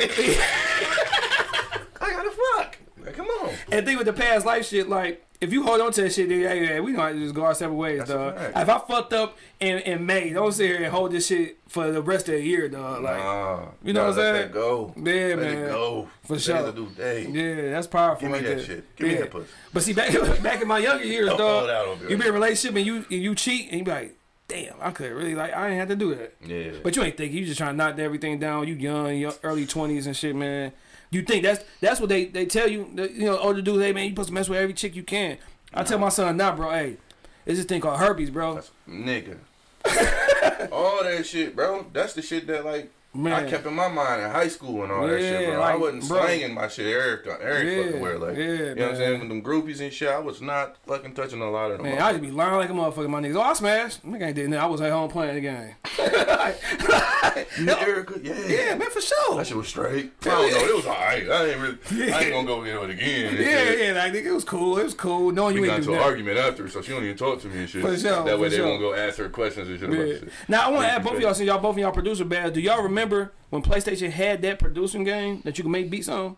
gotta fuck. Like, come on. and thing with the past life shit, like if you hold on to that shit, hey, hey, we know how to just go our separate ways, That's dog. If I fucked up in, in May, don't sit here and hold this shit for the rest of the year, dog. Like, Nah, you know gotta what I'm let saying? That go. Yeah, let man. it go. For Today's sure. a new day. yeah, that's powerful. Give me right that there. shit. Give me that pussy. But see, back back in my younger years, Don't dog, hold out on me you be in a relationship and you and you cheat and you be like, damn, I could really like I ain't have to do that. Yeah. But you ain't thinking. You just trying to knock everything down. You young, your early twenties and shit, man. You think that's that's what they they tell you. You know, older dudes, hey man, you supposed to mess with every chick you can. I tell my son now, bro, hey, it's this thing called herpes, bro. That's, nigga. all that shit, bro. That's the shit that like Man. I kept in my mind in high school and all that shit, Yeah, bro. I wasn't bro. slanging my shit every, every Yeah, fucking where, like yeah, you know what I'm saying. With them groupies and shit, I was not fucking touching a lot of them. Man, I just be lying like a motherfucker. My niggas, oh, I smashed. Nigga ain't did nothing. I was at home playing the game. Erica? Yeah. Yeah, man, for sure. That shit was straight. I don't know. It was alright. I ain't really. I ain't gonna go into it again. Yeah, yeah, like nigga, it was cool. It was cool. We you got into an argument after, so she don't even talk to me and shit. For sure, That way for they sure. won't go ask her questions and shit about Yeah. shit. Now I want to Yeah, ask both of y'all, since y'all both of y'all producer bad. Do y'all remember when PlayStation had that producing game that you could make beats on?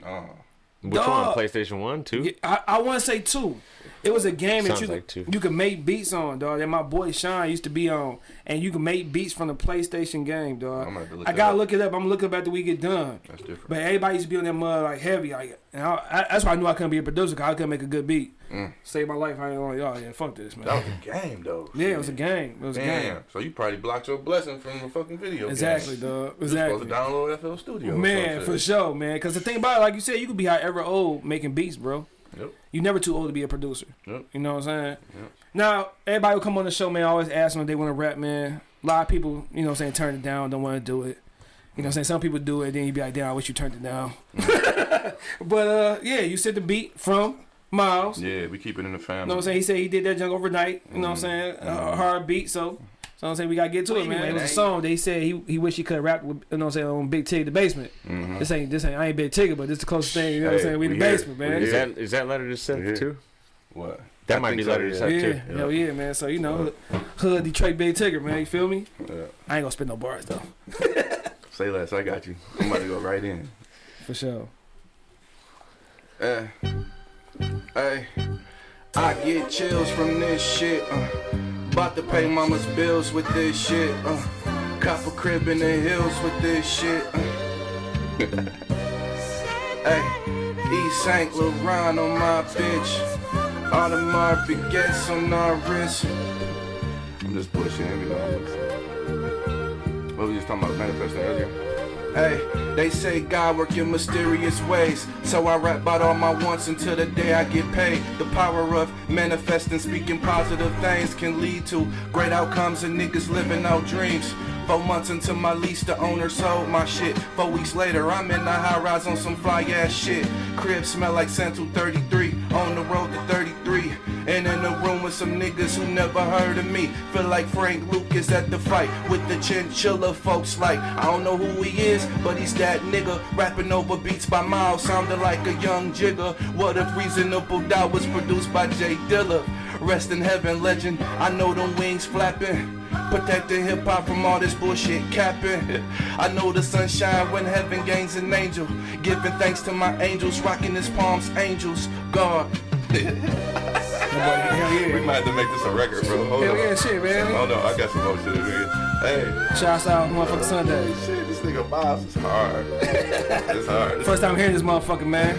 Nah. Which Dog. one? PlayStation One, two? I, I want to say two. It was a game that you like two. you could make beats on, dog. That my boy Sean used to be on, and you could make beats from the PlayStation game, dog. I'm gonna have to look I that gotta up. look it up. I'm looking up after we get done. That's different. But everybody used to be on that mud like heavy, like, and I, I, that's why I knew I couldn't be a producer. Cause I couldn't make a good beat. Mm. Save my life. I ain't like, oh yeah, fuck this, man. That was a game though. yeah, it was a game. It was a game. Damn. So you probably blocked your blessing from the fucking video. game. Exactly, dog. You was Exactly. supposed to download FL Studio. or Man, some for sure, man. Because the thing about it, like you said, you could be however old making beats, bro. Yep. You never too old to be a producer. Yep. You know what I'm saying? Yep. Now, everybody who come on the show, man, always ask them if they want to rap, man. A lot of people, you know what I'm saying, turn it down, don't want to do it. You know what I'm saying? Some people do it, then you be like, damn, I wish you turned it down. but, uh, yeah, you said the beat from Myles. Yeah, we keep it in the family. You know what I'm saying? He said he did that junk overnight. You know what I'm saying? Mm-hmm. Uh, hard beat. So So I'm saying we gotta get to it, man. It was a song. They said he he wish he could have rapped with you know what I'm saying on Big Tig the basement. This ain't this ain't I ain't Big Tigger, but this the closest thing. You know what I'm Hey, saying? We in the here. basement, We man. here. Is that is that letter to Seth too? What? That I might be letter to yeah. Seth Yeah, too. hell yeah, man. So you know, hood Detroit Big Tigger, man. You feel me? Yeah. I ain't gonna spit no bars though, Say less. I got you. I'm about to go right in. for sure. Eh. Hey, I get chills from this shit. Uh, about to pay mama's bills with this shit. Uh, cop a crib in the hills with this shit. Uh. hey, Yves Saint Laurent on my bitch. Audemars Piguets on our wrist. I'm just bullshitting, you know. What were we just talking about manifesting earlier? Hey, they say God work in mysterious ways. So I rap about all my wants until the day I get paid. The power of manifesting, speaking positive things can lead to great outcomes and niggas living out dreams. Four months into my lease, the owner sold my shit. Four weeks later, I'm in the high rise on some fly ass shit. Crib smell like Santal 33, on the road to 33. And in a room with some niggas who never heard of me. Feel like Frank Lucas at the fight with the chinchilla folks. Like, I don't know who he is, but he's that nigga. Rapping over beats by Myles, sounding like a young Jigga. What if Reasonable Doubt was produced by J Dilla? Rest in heaven, legend. I know them wings flapping. Protecting hip hop from all this bullshit capping. I know the sunshine when heaven gains an angel. Giving thanks to my angels, rocking his palms, angels. God. Hell yeah. We might have to make this a record, bro. Hold Hell on. yeah, shit, man. Oh no, I got some more shit, nigga. Hey, Shouts out motherfucking Sunday. shit, this nigga boss is hard. it's hard. First time hearing this motherfucking man.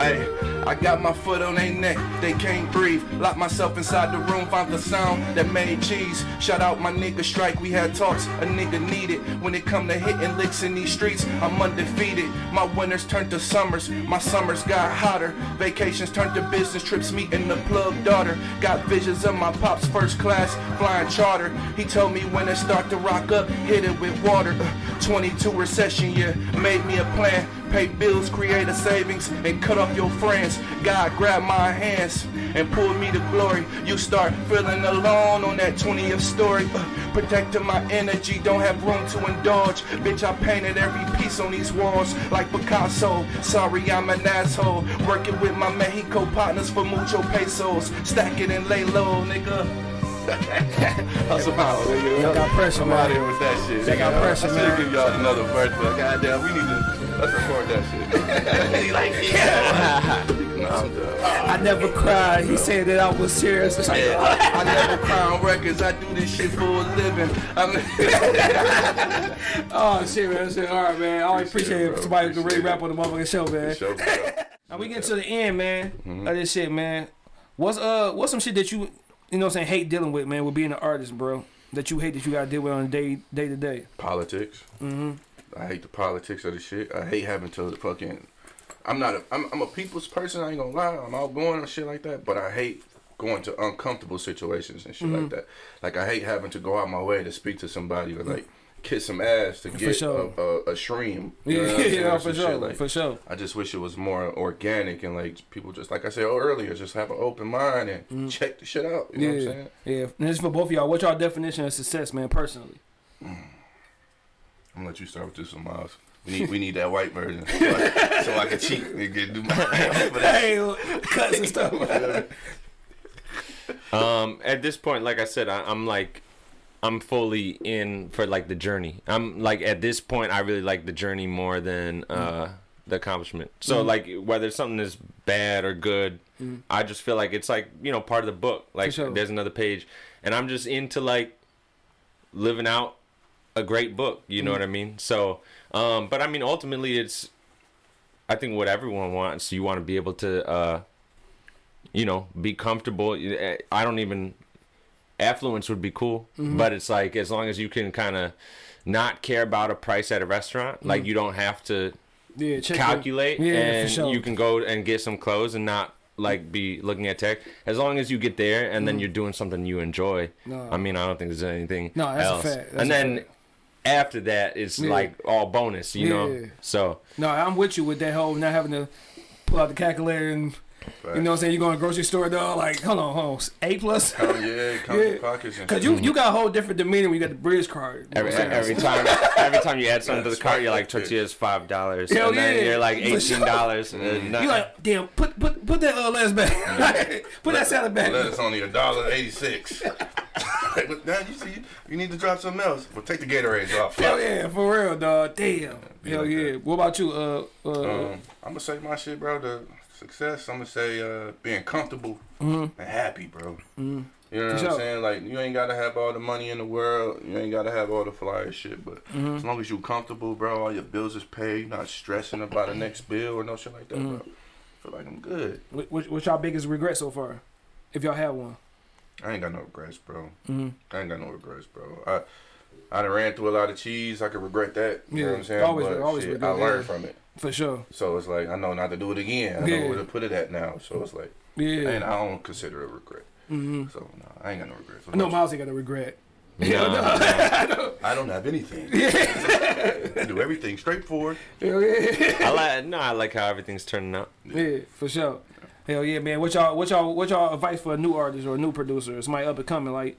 Hey, I got my foot on their neck, they can't breathe. Locked myself inside the room, found the sound that made cheese. Shout out my nigga Strike, we had talks, a nigga needed. When it come to hitting licks in these streets, I'm undefeated. My winters turned to summers, my summers got hotter. Vacations turned to business trips, meeting the plug daughter. Got visions of my pop's first class, flying charter. He told me when it start to rock up, hit it with water. Uh, 22 recession year, made me a plan. Pay bills, create a savings, and cut off your friends. God grabbed my hands and pulled me to glory. You start feeling alone on that 20th story. Uh, protecting my energy, don't have room to indulge. Bitch, I painted every piece on these walls like Picasso. Sorry, I'm an asshole. Working with my Mexico partners for mucho pesos. Stack it and lay low, nigga. Hustle out, nigga. Y'all got pressure, I'm man. out here with that shit. They got nigga. pressure, I man. should give y'all another verse, but goddamn, we need to let's record that shit. he like, yeah. no, I'm done. I never cried. He said that I was serious. It's like, I never cry on records. I do this shit for a living. I'm oh shit, man. Shit. All right, man. I always appreciate bro. somebody who can really Appreciate rap on the motherfucking show, man. Show. Now we get to the end, man, Mm-hmm. of this shit, man. What's uh, what's some shit that you, you know, what I'm saying, hate dealing with, man, with being an artist, bro? That you hate that you gotta deal with on a day, day to day. politics. Mm-hmm. I hate the politics of the shit. I hate having to fucking. I'm not. A, I'm, I'm a people's person. I ain't gonna lie. I'm outgoing and shit like that. But I hate going to uncomfortable situations and shit Mm-hmm. like that. Like I hate having to go out my way to speak to somebody or like kiss some ass to get sure. a, a, a stream. You Yeah, know I'm yeah, for sure, like- for sure. I just wish it was more organic and like people just like I said earlier, just have an open mind and check the shit out. You know what I'm Mm. Yeah, saying? yeah. And this is for both of y'all. What's y'all definition of success, man? Personally, I'm gonna let you start with this one, Myles. We need we need that white version so I, so I can cheat and get do my for that. hey, cuts and stuff. Um, at this point, like I said, I, I'm like, I'm fully in for like the journey. I'm like at this point, I really like the journey more than uh the accomplishment. So like whether something is bad or good, I just feel like it's like you know part of the book. Like sure. there's another page, and I'm just into like living out a great book. You know mm. what I mean? So, um, but I mean ultimately, it's I think what everyone wants. You want to be able to. uh you know, be comfortable. Eh, I don't even affluence would be cool, mm-hmm. but it's like as long as you can kind of not care about a price at a restaurant, like mm. you don't have to Yeah, calculate, Yeah, and sure. you can go and get some clothes and not like be looking at tech. As long as you get there and then mm-hmm. you're doing something you enjoy. No. I mean, I don't think there's anything No, that's a else. fact. That's and a then fact. After that, it's Yeah. like all bonus, you Yeah. know. So No, I'm with you with that whole not having to pull out the calculator and You know what I'm saying? You go to the grocery store, dog. Like, hold on, hold on. A plus. Count, yeah, count Yeah. pockets and Cause you you got a whole different demeanor when you got the bridge card. Every, what I'm saying? every time, every time you add something to the cart, you're like that's it. tortillas five dollars, Hell and then yeah. you're like eighteen sure. dollars. Mm-hmm. You like, damn, put put put that uh, lettuce back. put that salad back. Lettuce only a dollar eighty six. now you see, you need to drop something else. Well, take the Gatorades off. Hell yeah, for real, dog. Damn. Hell like yeah. that. What about you? Uh, uh, Um, I'm gonna say my shit, bro. The success. I'm gonna say uh, being comfortable and happy, bro. You know what Mm-hmm. I'm saying? Like you ain't gotta have all the money in the world. You ain't gotta have all the flyer shit. But Mm-hmm. as long as you comfortable, bro, all your bills is paid. You're not stressing about the next bill or no shit like that, Mm-hmm. bro. feel like I'm good. what, what, what's y'all biggest regret so far? If y'all have one. I ain't got no regrets, bro. Mm-hmm. I ain't got no regrets, bro. I I done ran through a lot of cheese. I could regret that. You know Yeah, what I'm saying? always- but always shit, regret I learned that. from it. For sure. So it's like I know not to do it again. I Yeah. know where to put it at now. So it's like Yeah. and I don't consider it a regret. mm-hmm. So no, I ain't got no regrets. What I know about you? Myles ain't got a regret. No, no. I don't have anything. I do everything straightforward. Hell yeah. I like no, I like how everything's turning out. yeah, for sure. Hell yeah, man. What y'all what y'all what y'all advice for a new artist or a new producer or somebody up and coming? Like,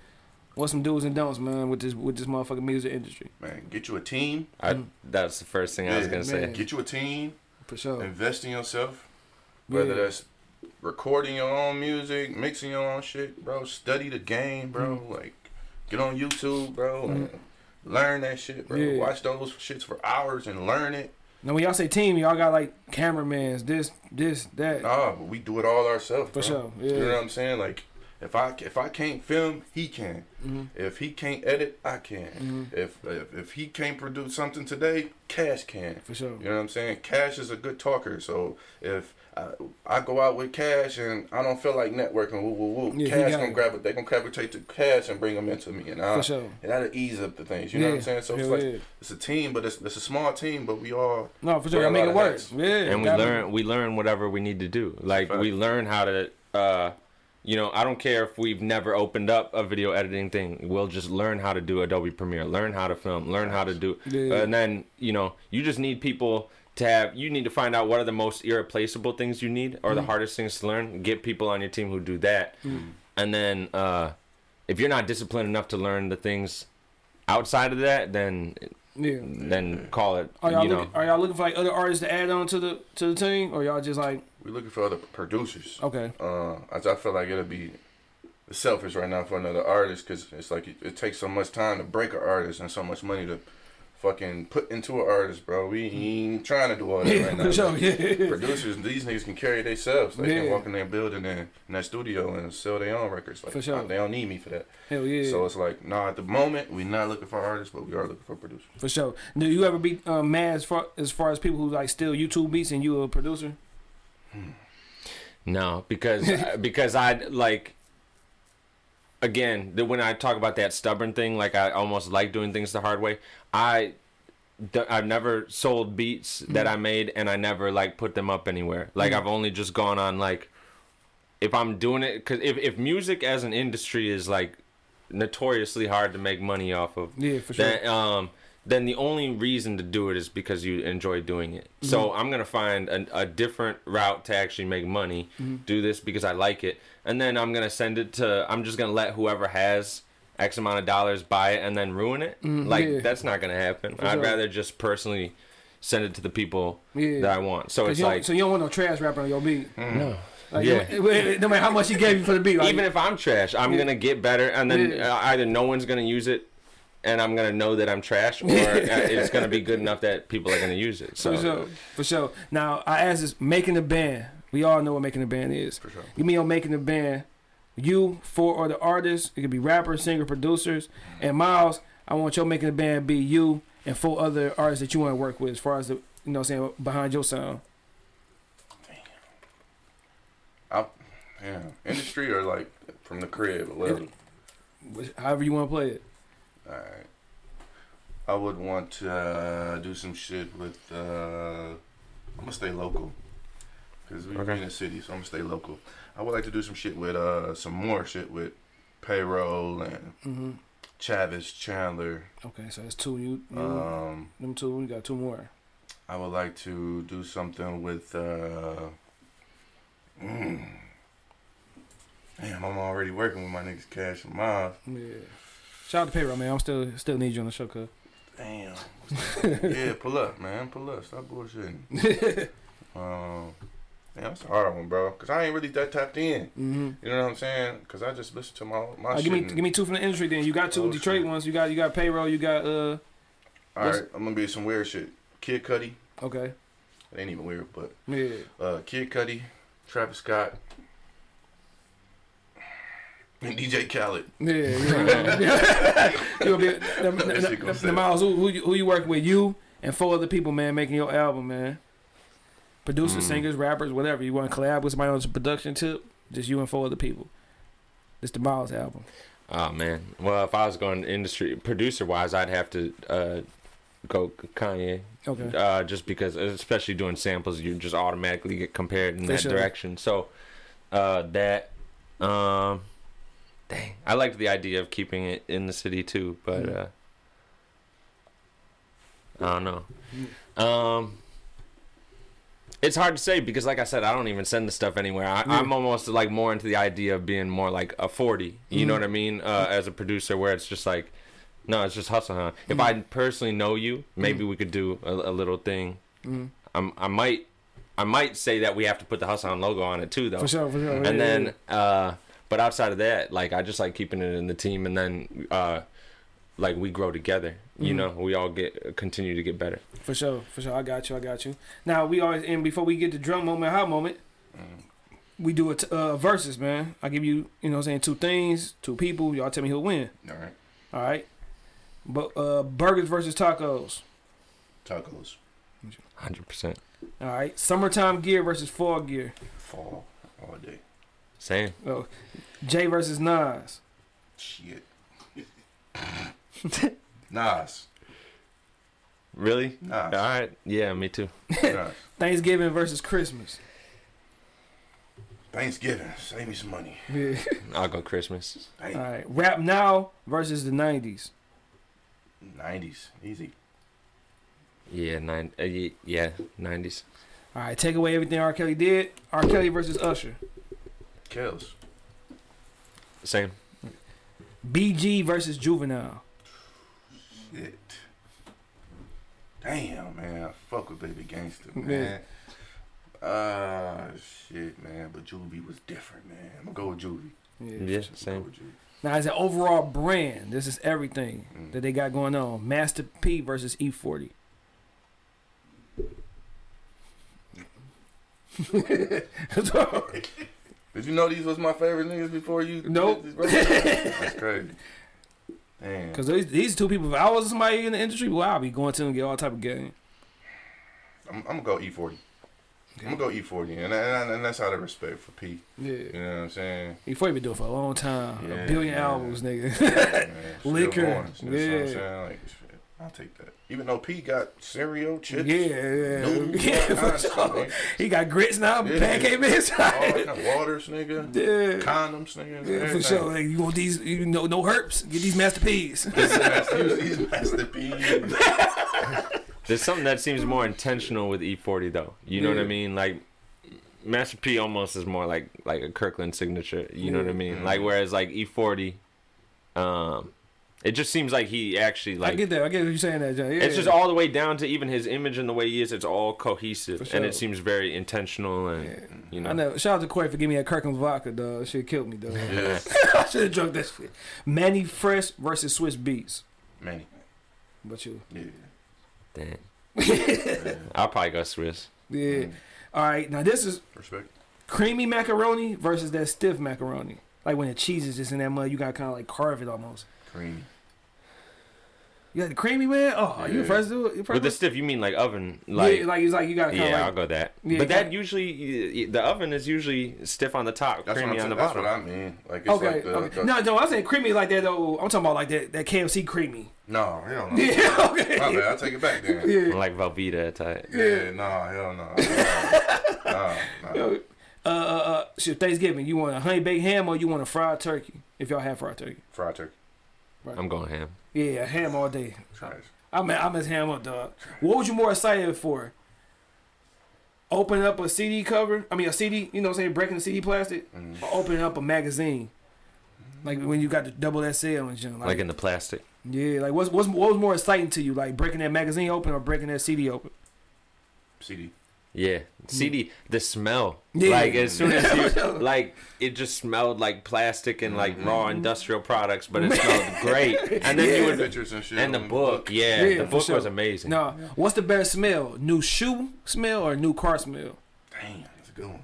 what's some do's and don'ts, man, with this with this motherfucking music industry? Man, get you a team. I, that's the first thing I was gonna say. Get you a team. For sure. Invest in yourself. Whether Yeah. that's recording your own music, mixing your own shit, bro. Study the game, bro. Mm. Like, get on YouTube, bro. And learn that shit, bro. Yeah. Watch those shits for hours and learn it. Now when y'all say team, y'all got like cameramans, this, this, that. Nah, but we do it all ourselves. For bro. sure, You know yeah. what I'm saying? Like, if I if I can't film, he can. Mm-hmm. If he can't edit, I can. If, if if he can't produce something today, Cash can. For sure. You know what I'm saying? Cash is a good talker. So if I, I go out with Cash and I don't feel like networking, woo woo woo, Yeah, Cash got gonna it. grab it. They gonna gravitate to Cash and bring them into me, and I, For sure. and that'll ease up the things. You know what I'm saying? So it's like yeah. it's a team, but it's, it's a small team, but we all No, for sure. wear Y'all make it of work. Yeah. and we gotta- learn we learn whatever we need to do. Like we learn how to uh you know, I don't care if we've never opened up a video editing thing. We'll just learn how to do Adobe Premiere, learn how to film, learn how to do Yeah. and then, you know, you just need people to have you need to find out what are the most irreplaceable things you need or the Mm. hardest things to learn. Get people on your team who do that. Mm. And then uh if you're not disciplined enough to learn the things outside of that, then Yeah. then call it Are y'all you know looking, are y'all looking for like other artists to add on to the to the team, or y'all just like we looking for other producers. okay, Uh, I, I feel like it'll be selfish right now for another artist because it's like it, it takes so much time to break an artist and so much money to fucking put into an artist, bro. We ain't trying to do all that right now. for sure, yeah, Producers, these niggas can carry themselves. They Yeah. can walk in their building and in that studio and sell their own records. Like, For sure. They don't need me for that. hell yeah, So it's like, nah, at the moment, we're not looking for artists, but we are looking for producers. for sure. Do you ever be um, mad as far as far as people who like steal YouTube beats and you a producer? No, because uh, because I like again the, when I talk about that stubborn thing, like I almost like doing things the hard way. I I've never sold beats that mm. I made, and I never like put them up anywhere. Like mm. I've only just gone on like if I'm doing it because if if music as an industry is like notoriously hard to make money off of, Yeah, for sure. then, um, then the only reason to do it is because you enjoy doing it. So Mm-hmm. I'm gonna find a, a different route to actually make money. Mm-hmm. Do this because I like it, and then I'm gonna send it to. I'm just gonna let whoever has X amount of dollars buy it and then ruin it. like Mm-hmm. yeah. that's not gonna happen. I'd sure. rather just personally send it to the people Yeah. that I want. So 'Cause it's like so you don't want no trash rapper on your beat. no. Like, Yeah. no, matter- no matter how much he gave you for the beat, like, even if I'm trash, I'm Yeah. gonna get better, and then Yeah. uh, either no one's gonna use it, and I'm gonna know that I'm trash, or uh, it's gonna be good enough that people are gonna use it. So For sure, for sure. Now I asked this: making a band. We all know what making a band is. For sure. Give me on making a band. You, four other artists. It could be rappers, singer, producers, and Miles. I want your making a band be you and four other artists that you want to work with, as far as the you know, what I'm saying behind your sound. I, yeah, industry or like from the crib, whatever. However you want to play it. Alright. I would want to uh, do some shit with. Uh, I'm gonna stay local. Because we Okay. in the city, so I'm gonna stay local. I would like to do some shit with. Uh, some more shit with payroll and hmm Chavis Chandler. Okay, so that's two. You, you Um, them two. We got two more. I would like to do something with. Uh, Damn, I'm already working with my niggas Cash and Myles. Yeah. Shout out to payroll, man. I'm still still need you on the show, cuz. Damn. yeah, pull up, man. Pull up. Stop bullshitting. um, damn, that's a hard one, bro. Cause I ain't really that tapped in. Mm-hmm. You know what I'm saying? Cause I just listen to my my Uh, give me and- give me two from the industry. Then you got two Oh, Detroit shit. ones. You got you got payroll. You got uh All right, I'm gonna be some weird shit. Kid Cudi. okay It ain't even weird, but yeah uh, Kid Cudi, Travis Scott, and DJ Khaled. yeah. yeah. you gonna be the, the, the, the, Myles who who you, who you work with you and four other people man making your album man. Producers, Mm. singers, rappers, whatever. You want to collab with somebody on the production tip? Just you and four other people. It's the Myles album. Oh man. Well, if I was going industry producer wise, I'd have to uh, go Kanye. Okay. Uh, just because, especially doing samples, you just automatically get compared in For that sure. direction. So, uh, that, um, dang, I liked the idea of keeping it in the city too, but Mm. uh, I don't know. Um, it's hard to say because, like I said, I don't even send the stuff anywhere. I, Yeah. I'm almost like more into the idea of being more like a 40. You know Mhm. what I mean? Uh, as a producer, where it's just like, no, it's just hustle, huh? If Mhm. I personally know you, maybe we could do a, a little thing. Mm. I'm, I might, I might say that we have to put the hustle on logo on it too, though. For sure, for sure. And then, uh, but outside of that, like I just like keeping it in the team, and then, uh, like we grow together. You Mhm. know, we all get continue to get better. For sure, for sure. I got you. I got you. Now we always and before we get to drum moment, hot moment, Mm. we do a t- uh, versus, man. I give you, you know, what I'm saying two things, two people. Y'all tell me who'll win. All right, All right. But uh, burgers versus tacos. tacos, Hundred percent. All right. Summertime gear versus fall gear. fall all day. Same. Oh, Jay versus Nas. Shit. Nas. Really? Nas. All right. Yeah, me too. Nas. Thanksgiving versus Christmas. Thanksgiving. Save me some money. Yeah. I'll go Christmas. All Hey, right. Rap now versus the '90s. 90s. Easy. Yeah, nine. Uh, yeah, nineties. All right. Take away everything R. Kelly did. R. Kelly versus Usher. Kells. Same. BG versus Juvenile. Shit. Damn, man. I fuck with Baby Gangster, Yeah. man. Ah, shit, man. But Juvie was different, man. I'm gonna go with Juvie. Yeah. Yeah, I'm go same. with Juvie. Now, as an overall brand, this is everything Mm. that they got going on. Master P versus E E40. Did you know these was my favorite niggas before you? Nope. That's crazy. Damn. Because these, these two people, if I was somebody in the industry, well, I'd be going to them and get all type of game. I'm, I'm gonna go E40. I'm gonna go E40, and, and, and that's out of respect for P. Yeah. You know what I'm saying? E40 been doing for a long time. Yeah, a billion yeah. albums, nigga. Man, still Liquor. going, you know what I'm Yeah. saying? Like, shit, I'll take that. Even though P got cereal, chips, yeah, yeah. noodles, yeah, for sure. He got grits now, Yeah. pancake mix. all kind of waters, nigga, yeah. condoms, nigga. Yeah, for sure. Like, you want these, you know, no herps. Get these Master P's. He's, he's Master P. There's something that seems more intentional with E40 though. You know what I mean? Like Master P almost is more like like a Kirkland signature. You know what I mean? Like whereas like E40, um, it just seems like he actually like. I get that. I get what you're saying, that John. Yeah. it's just all the way down to even his image and the way he is. It's all cohesive, For and it seems very intentional and Yeah. you know. I know. Shout out to Corey for giving me that Kirkland vodka, dog. Shit killed me, dog. Yeah, I should have drunk that shit. Mannie Fresh versus Swizz Beatz. Manny. But you, Yeah. Damn. I'll probably go Swiss. yeah. Mm. All right, now this is Respect. creamy macaroni versus that stiff macaroni. Like when the cheese is just in that mud, you got to kind of like carve it almost. Creamy. You got the creamy man. Oh, are you Yeah. first do it. You With first the stiff, you mean like oven? Like yeah, like it's like you got to kind of yeah, I'll go that. Yeah, but that usually the oven is usually stiff on the top, That's, creamy I'm, on the saying. that's bottom. what I mean. Like it's Okay, like the, okay. the No, no, I'm saying creamy like that though. I'm talking about like that, that KFC creamy. no, hell no. Yeah, okay. My bad. I take it back then. Yeah. like Velveeta type. Yeah, no, hell no. Nah, nah. Yo, Uh, uh, uh, shit, Thanksgiving, you want a honey baked ham or you want a fried turkey? If y'all have fried turkey, Fried turkey. I'm going ham. yeah, ham all day. Trash. I'm I miss ham up, dog. What was you more excited for? opening up a CD cover. I mean, a CD. You know, what I'm saying breaking the CD plastic, Mm-hmm. or opening up a magazine. Like when you got the double SL and shit. Like, Like in the plastic. yeah, like what's, what's what was more exciting to you, like breaking that magazine open or breaking that CD open? CD. Yeah, CD. The smell. Yeah. Like as soon as you like, it just smelled like plastic and like Mm-hmm. raw industrial products, but it smelled great. And then you would Pictures and shit. and the book. Yeah, Yeah, the book sure. was amazing. No, what's the better smell? New shoe smell or new car smell? Damn, that's a good one.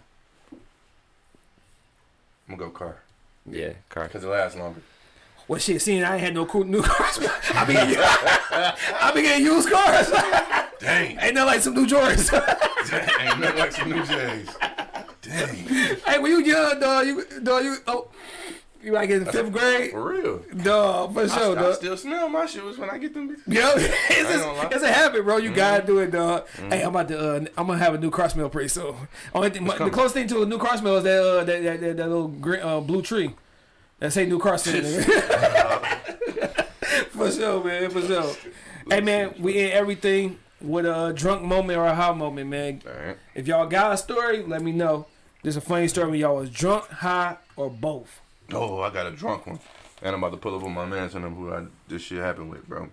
I'm gonna go car Yeah, car. because it lasts longer. Well, shit, seeing I ain't had no cool new cars. I be getting, I be getting used cars. Dang, ain't that like some new Jordans? Ain't nothing like some new J's. Dang, hey, when you young, dog, you, dog, you, oh, you like in fifth grade, for real. dog, for I, sure, I dog. still smell my shoes when I get them. Yo, it's, just, it's a habit, bro. You gotta do it, dog. Hey, I'm about to. Uh, I'm gonna have a new car smell pretty soon. Only thing, the coming. closest thing to a new car smell is that uh, that, that, that, that little green, uh, blue tree. That say new car smell. nigga. for sure, man. For sure. Hey, man, we in everything with a drunk moment or a high moment, man. Right. If y'all got a story, let me know. There's a funny story when y'all was drunk, high, or both. Oh, I got a drunk one. And I'm about to pull up on my man and who I, this shit happened with, bro.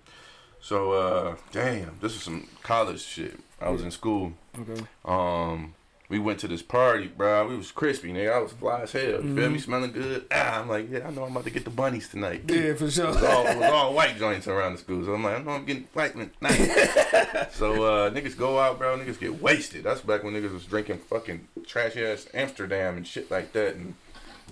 So, uh, damn, this is some college shit. I was in school. Okay. Um, we went to this party, bro. We was crispy, nigga. I was fly as hell. You Mm-hmm. feel me? Smelling good. Ah, I'm like, yeah, I know I'm about to get the bunnies tonight. Yeah, for sure. It was all, it was all white joints around the school. So I'm like, I know I'm getting white tonight. so uh, niggas go out, bro. Niggas get wasted. That's back when niggas was drinking fucking trash ass Amsterdam and shit like that and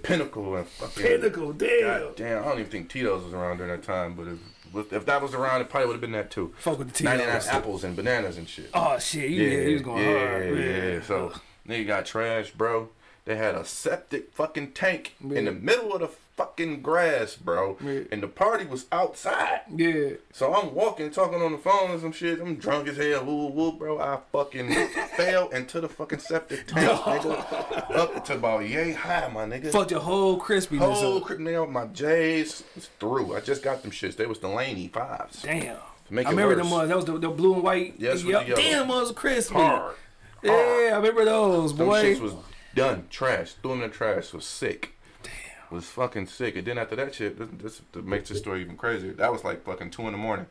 Pinnacle and fucking Pinnacle, damn. God damn, I don't even think Tito's was around during that time, but if, if that was around, it probably would have been that too. Fuck with the T. 99 Tito's. apples and bananas and shit. Oh shit, you, yeah, he was going yeah, hard. Yeah, So nigga got trashed, bro. They had a septic fucking tank in the middle of the fucking grass, bro. Yeah. And the party was outside. yeah. So I'm walking, talking on the phone and some shit. I'm drunk as hell, woo woo, bro. I fucking fell into the fucking septic tank, nigga. Up to about yay high, my nigga. Fucked your whole crispiness Whole crib nail, my J's is through. I just got them shits. They was the Laney fives. Damn. I remember worse. them ones. That was the, the blue and white. Yes, Yep. Damn, was crispy. Hard. Yeah, I remember those, Them boy. shits was done. Trash. Threw them in the trash. Was sick. Damn. Was fucking sick. And then after that shit, this, this, this makes this story even crazier. That was like fucking two in the morning.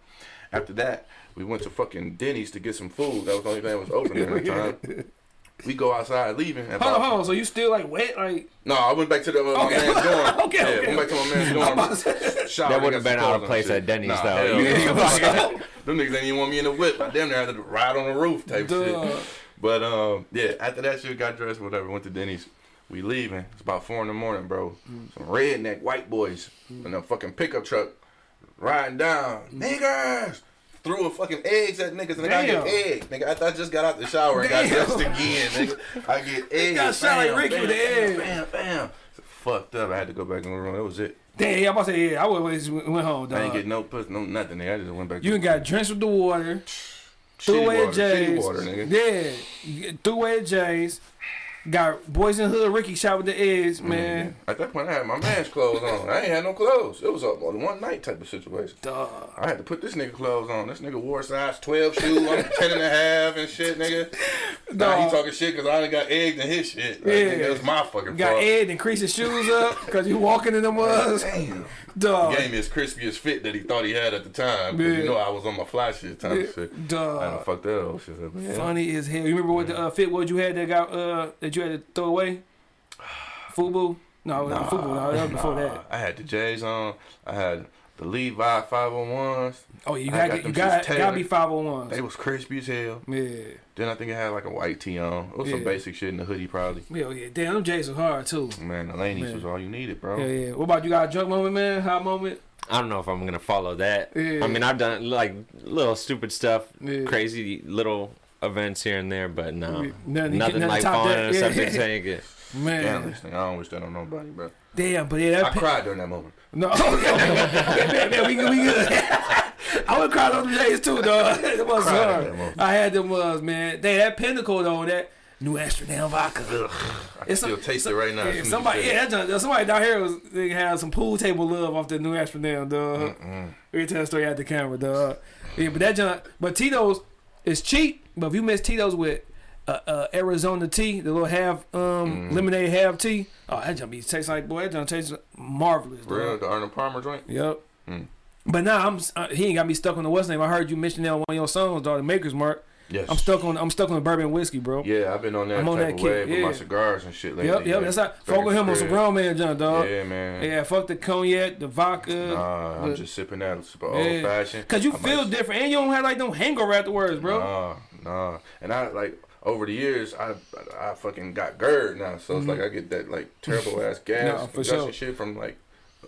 After that, we went to fucking Denny's to get some food. That was the only thing that was open at the time. We go outside leaving. And hold on, hold on. So you still like wet? Like No, I went back to the, uh, my Okay. man's dorm. Okay, yeah, okay. went back to my man's dorm. Showered, That wouldn't got have been some out of clothes place shit. at Denny's, Nah, though. hell You- no. Them niggas didn't even want me in the whip. I damn near had to ride on the roof type Duh. shit. But um, yeah, after that shit, got dressed, whatever, went to Denny's. We leaving. It's about four in the morning, bro. Mm. Some redneck white boys mm. in a fucking pickup truck riding down. Mm. Niggas! Threw a fucking eggs at niggas and I get eggs. Nigga, after I just got out the shower and got Damn. dressed again, nigga. I get eggs. got shot like Ricky with the egg. Bam, bam. Fucked up. I had to go back in the room. That was it. damn, I'm about to say yeah. I just went home, I didn't get no pussy, no nothing. Nigga. I just went back. You done got drenched with the water. Threw shitty away the water, J's. water, nigga. Yeah, you the J's. Got Boyz n the Hood. Ricky shot with the eggs, Mm-hmm. man. At that point, I had my man's clothes on. I ain't had no clothes. It was a one night type of situation. Dog. I had to put this nigga clothes on. This nigga wore size 12 shoe. I'm 10 and a half and shit, nigga. Nah, he talking shit because I done got egged in his shit. Like, Yeah. nigga, it was my fucking Got fault. Ed and crease his shoes up because you walking in them was. Damn. Dog. He gave me his crispiest fit that he thought he had at the time. Yeah. you know I was on my fly shit type of shit. I done Dog. fucked that old shit up. Yeah. Funny as hell. You remember what the uh, fit was you had that got uh that you had to throw away? Fubu? No, nah, Fubu. No, that was before that. I had the J's on. I had the Levi 501s. Oh, you I got got you got shits gotta be five hundred ones. They was crispy as hell. Yeah, Then I think it had like a white tee on. It was some basic shit in the hoodie probably. yeah, yeah. Damn, them J's was hard too. Man, the Laney's was all you needed, bro. Yeah, yeah. What about you? Got a drunk moment, man? Hot moment? I don't know if I'm gonna follow that. Yeah. I mean, I've done like little stupid stuff, Yeah. crazy little events here and there, but no, Yeah. Nothing- nothing, nothing like top falling that. in a Yeah. septic tank. It- Man, Damn, this thing. I don't wish that on nobody, bro. damn. But yeah, I that cried during that moment. No. Man, man, we we good. I would cry them J's too, dog. It was hard. I had them was man. They that pinnacle though. That New Amsterdam vodka. I can It's still some- taste it right now. Yeah, as soon as somebody, yeah, that, somebody down here was they had some pool table love off the New Amsterdam, dog. We tell the story at the camera, dog. Yeah, but that junk, but Tito's is cheap. But if you miss Tito's with uh, uh, Arizona tea, the little half um, lemonade half tea. Oh, that junk be tastes like boy, that junk tastes marvelous. Real, the Arnold Palmer joint. Yep. Mm. But now I'm uh, he ain't got me stuck on the what's name. I heard you mention that on one of your songs, dog. The Maker's Mark. Yes. I'm stuck on I'm stuck on the bourbon whiskey, bro. Yeah, I've been on that I'm on that kick, with my cigars and shit lately. Yep, yep. like, That's back fuck with him on some grown man junk, dog. Yeah, man. Yeah, fuck the cognac, the vodka. Nah, I'm just sipping that super Yeah. old fashioned. Cause you feel different, and you don't have like no hangover afterwards, bro. Nah, nah. And I like over the years, I I fucking got GERD now, so it's like I get that like terrible ass gas, Mm-hmm. For sure. shit from like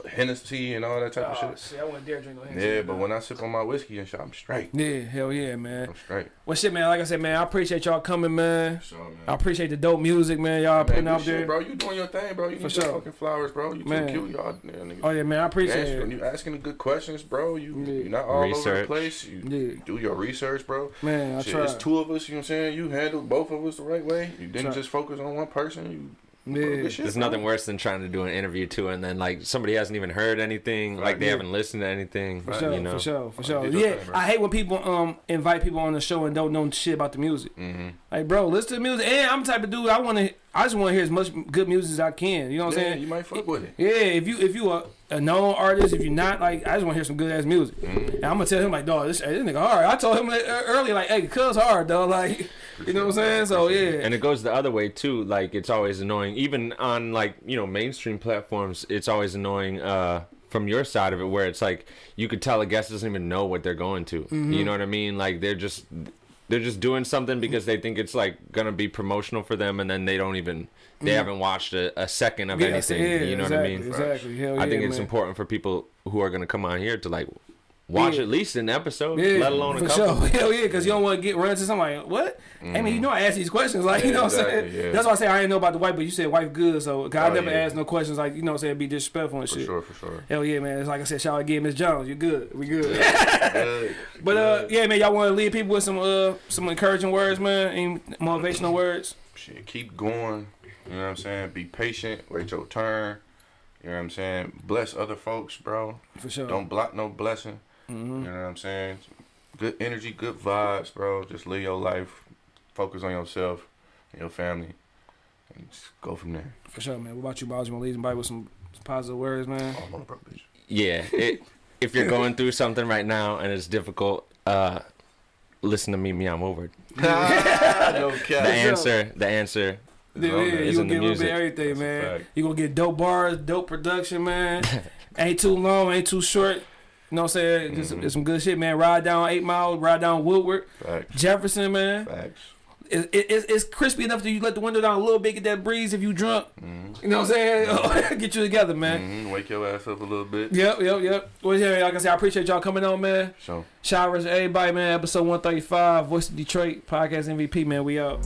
Hennessy and all that type Oh, of shit. shit, I wouldn't dare drink no Hennessy, Yeah, but when I sip on my whiskey and shit, I'm straight. yeah, hell yeah, man. I'm straight. Well, shit, man. Like I said, man, I appreciate y'all coming, man. So, man. I appreciate the dope music, man. Y'all Man, putting good out shit, there. bro. You doing your thing, bro. You For need sure. fucking flowers, bro. You Man. too cute, y'all. Yeah, nigga. Oh yeah, man. I appreciate Answer- it, you asking the good questions, bro. You Yeah. you're not all over the place. You, Yeah. do your research, bro. man. I Shit, try. it's two of us. You know what I'm saying? You handled both of us the right way. You didn't Try. just focus on one person. You Shit, There's nothing worse than trying to do an interview too, and then like somebody hasn't even heard anything, like they Yeah. haven't listened to anything. For sure, you know, for sure, for sure. Yeah. I hate when people um invite people on the show and don't know shit about the music. Mm-hmm. Like, bro, listen to the music. And I'm the type of dude I want to. I just want to hear as much good music as I can. You know what I'm Yeah, saying? you might fuck with it. Yeah, if you if you a, a known artist, if you're not, like I just want to hear some good ass music. Mm-hmm. And I'm gonna tell him like, dog, this, this nigga hard. I told him earlier, like, hey, cuz hard, dog. Like, you know what I'm saying? So yeah, and it goes the other way too. Like it's always annoying, even on like you know mainstream platforms. It's always annoying uh, from your side of it, where it's like you could tell a guest doesn't even know what they're going to. Mm-hmm. You know what I mean? Like they're just they're just doing something because they think it's like gonna be promotional for them, and then they don't even they haven't watched a, a second of Yeah, anything. yeah, you know exactly, what I mean? Exactly. Hell I think it's man. important for people who are gonna come on here to like watch Yeah. at least an episode, Yeah, let alone a couple. sure. Hell yeah, because you don't want to get run into something like what? I mean, you know, I ask these questions, like you Yeah, know what I'm saying. yeah. That's why I say I didn't know about the wife, but you said wife good, so 'cause I Oh, never yeah. ask no questions like you know, what I'm saying be disrespectful and For shit. sure, for sure. Hell yeah, man. It's like I said, shout out again, Miss Jones. You're good? We good. Good. but uh, yeah, man, y'all want to leave people with some uh some encouraging words, man, and motivational words. Shit, keep going. You know what I'm saying? Be patient. Wait your turn. You know what I'm saying? Bless other folks, bro. For sure. Don't block no blessing. Mm-hmm. You know what I'm saying? Good energy, good vibes, bro. Just live your life. Focus on yourself and your family. And just go from there. For sure, man. What about you, Boz? You want to leave somebody with some, some positive words, man? Oh, I'm on a broke bitch. Yeah, it, if you're going through something right now and it's difficult, uh, listen to me, me, I'm over. it. no The answer, the answer. Yeah, on yeah, you It's gonna get a little bit music. everything, man. You gonna get dope bars, dope production, man. ain't too long, ain't too short. You know what I'm saying? Just Mhm. it's some good shit, man. Ride down Eight Mile, ride down Woodward, Facts. Jefferson, man. Facts. It, it, it's, crispy enough that you let the window down a little bit, get that breeze if you drunk. Mhm. You know what I'm saying? get you together, man. Mhm. Wake your ass up a little bit. Yep, yep, yep. Well, yeah, like I said, I appreciate y'all coming on, man. So, Shout out to everybody, man. Episode 135, Voice of Detroit, Podcast MVP, man. We out.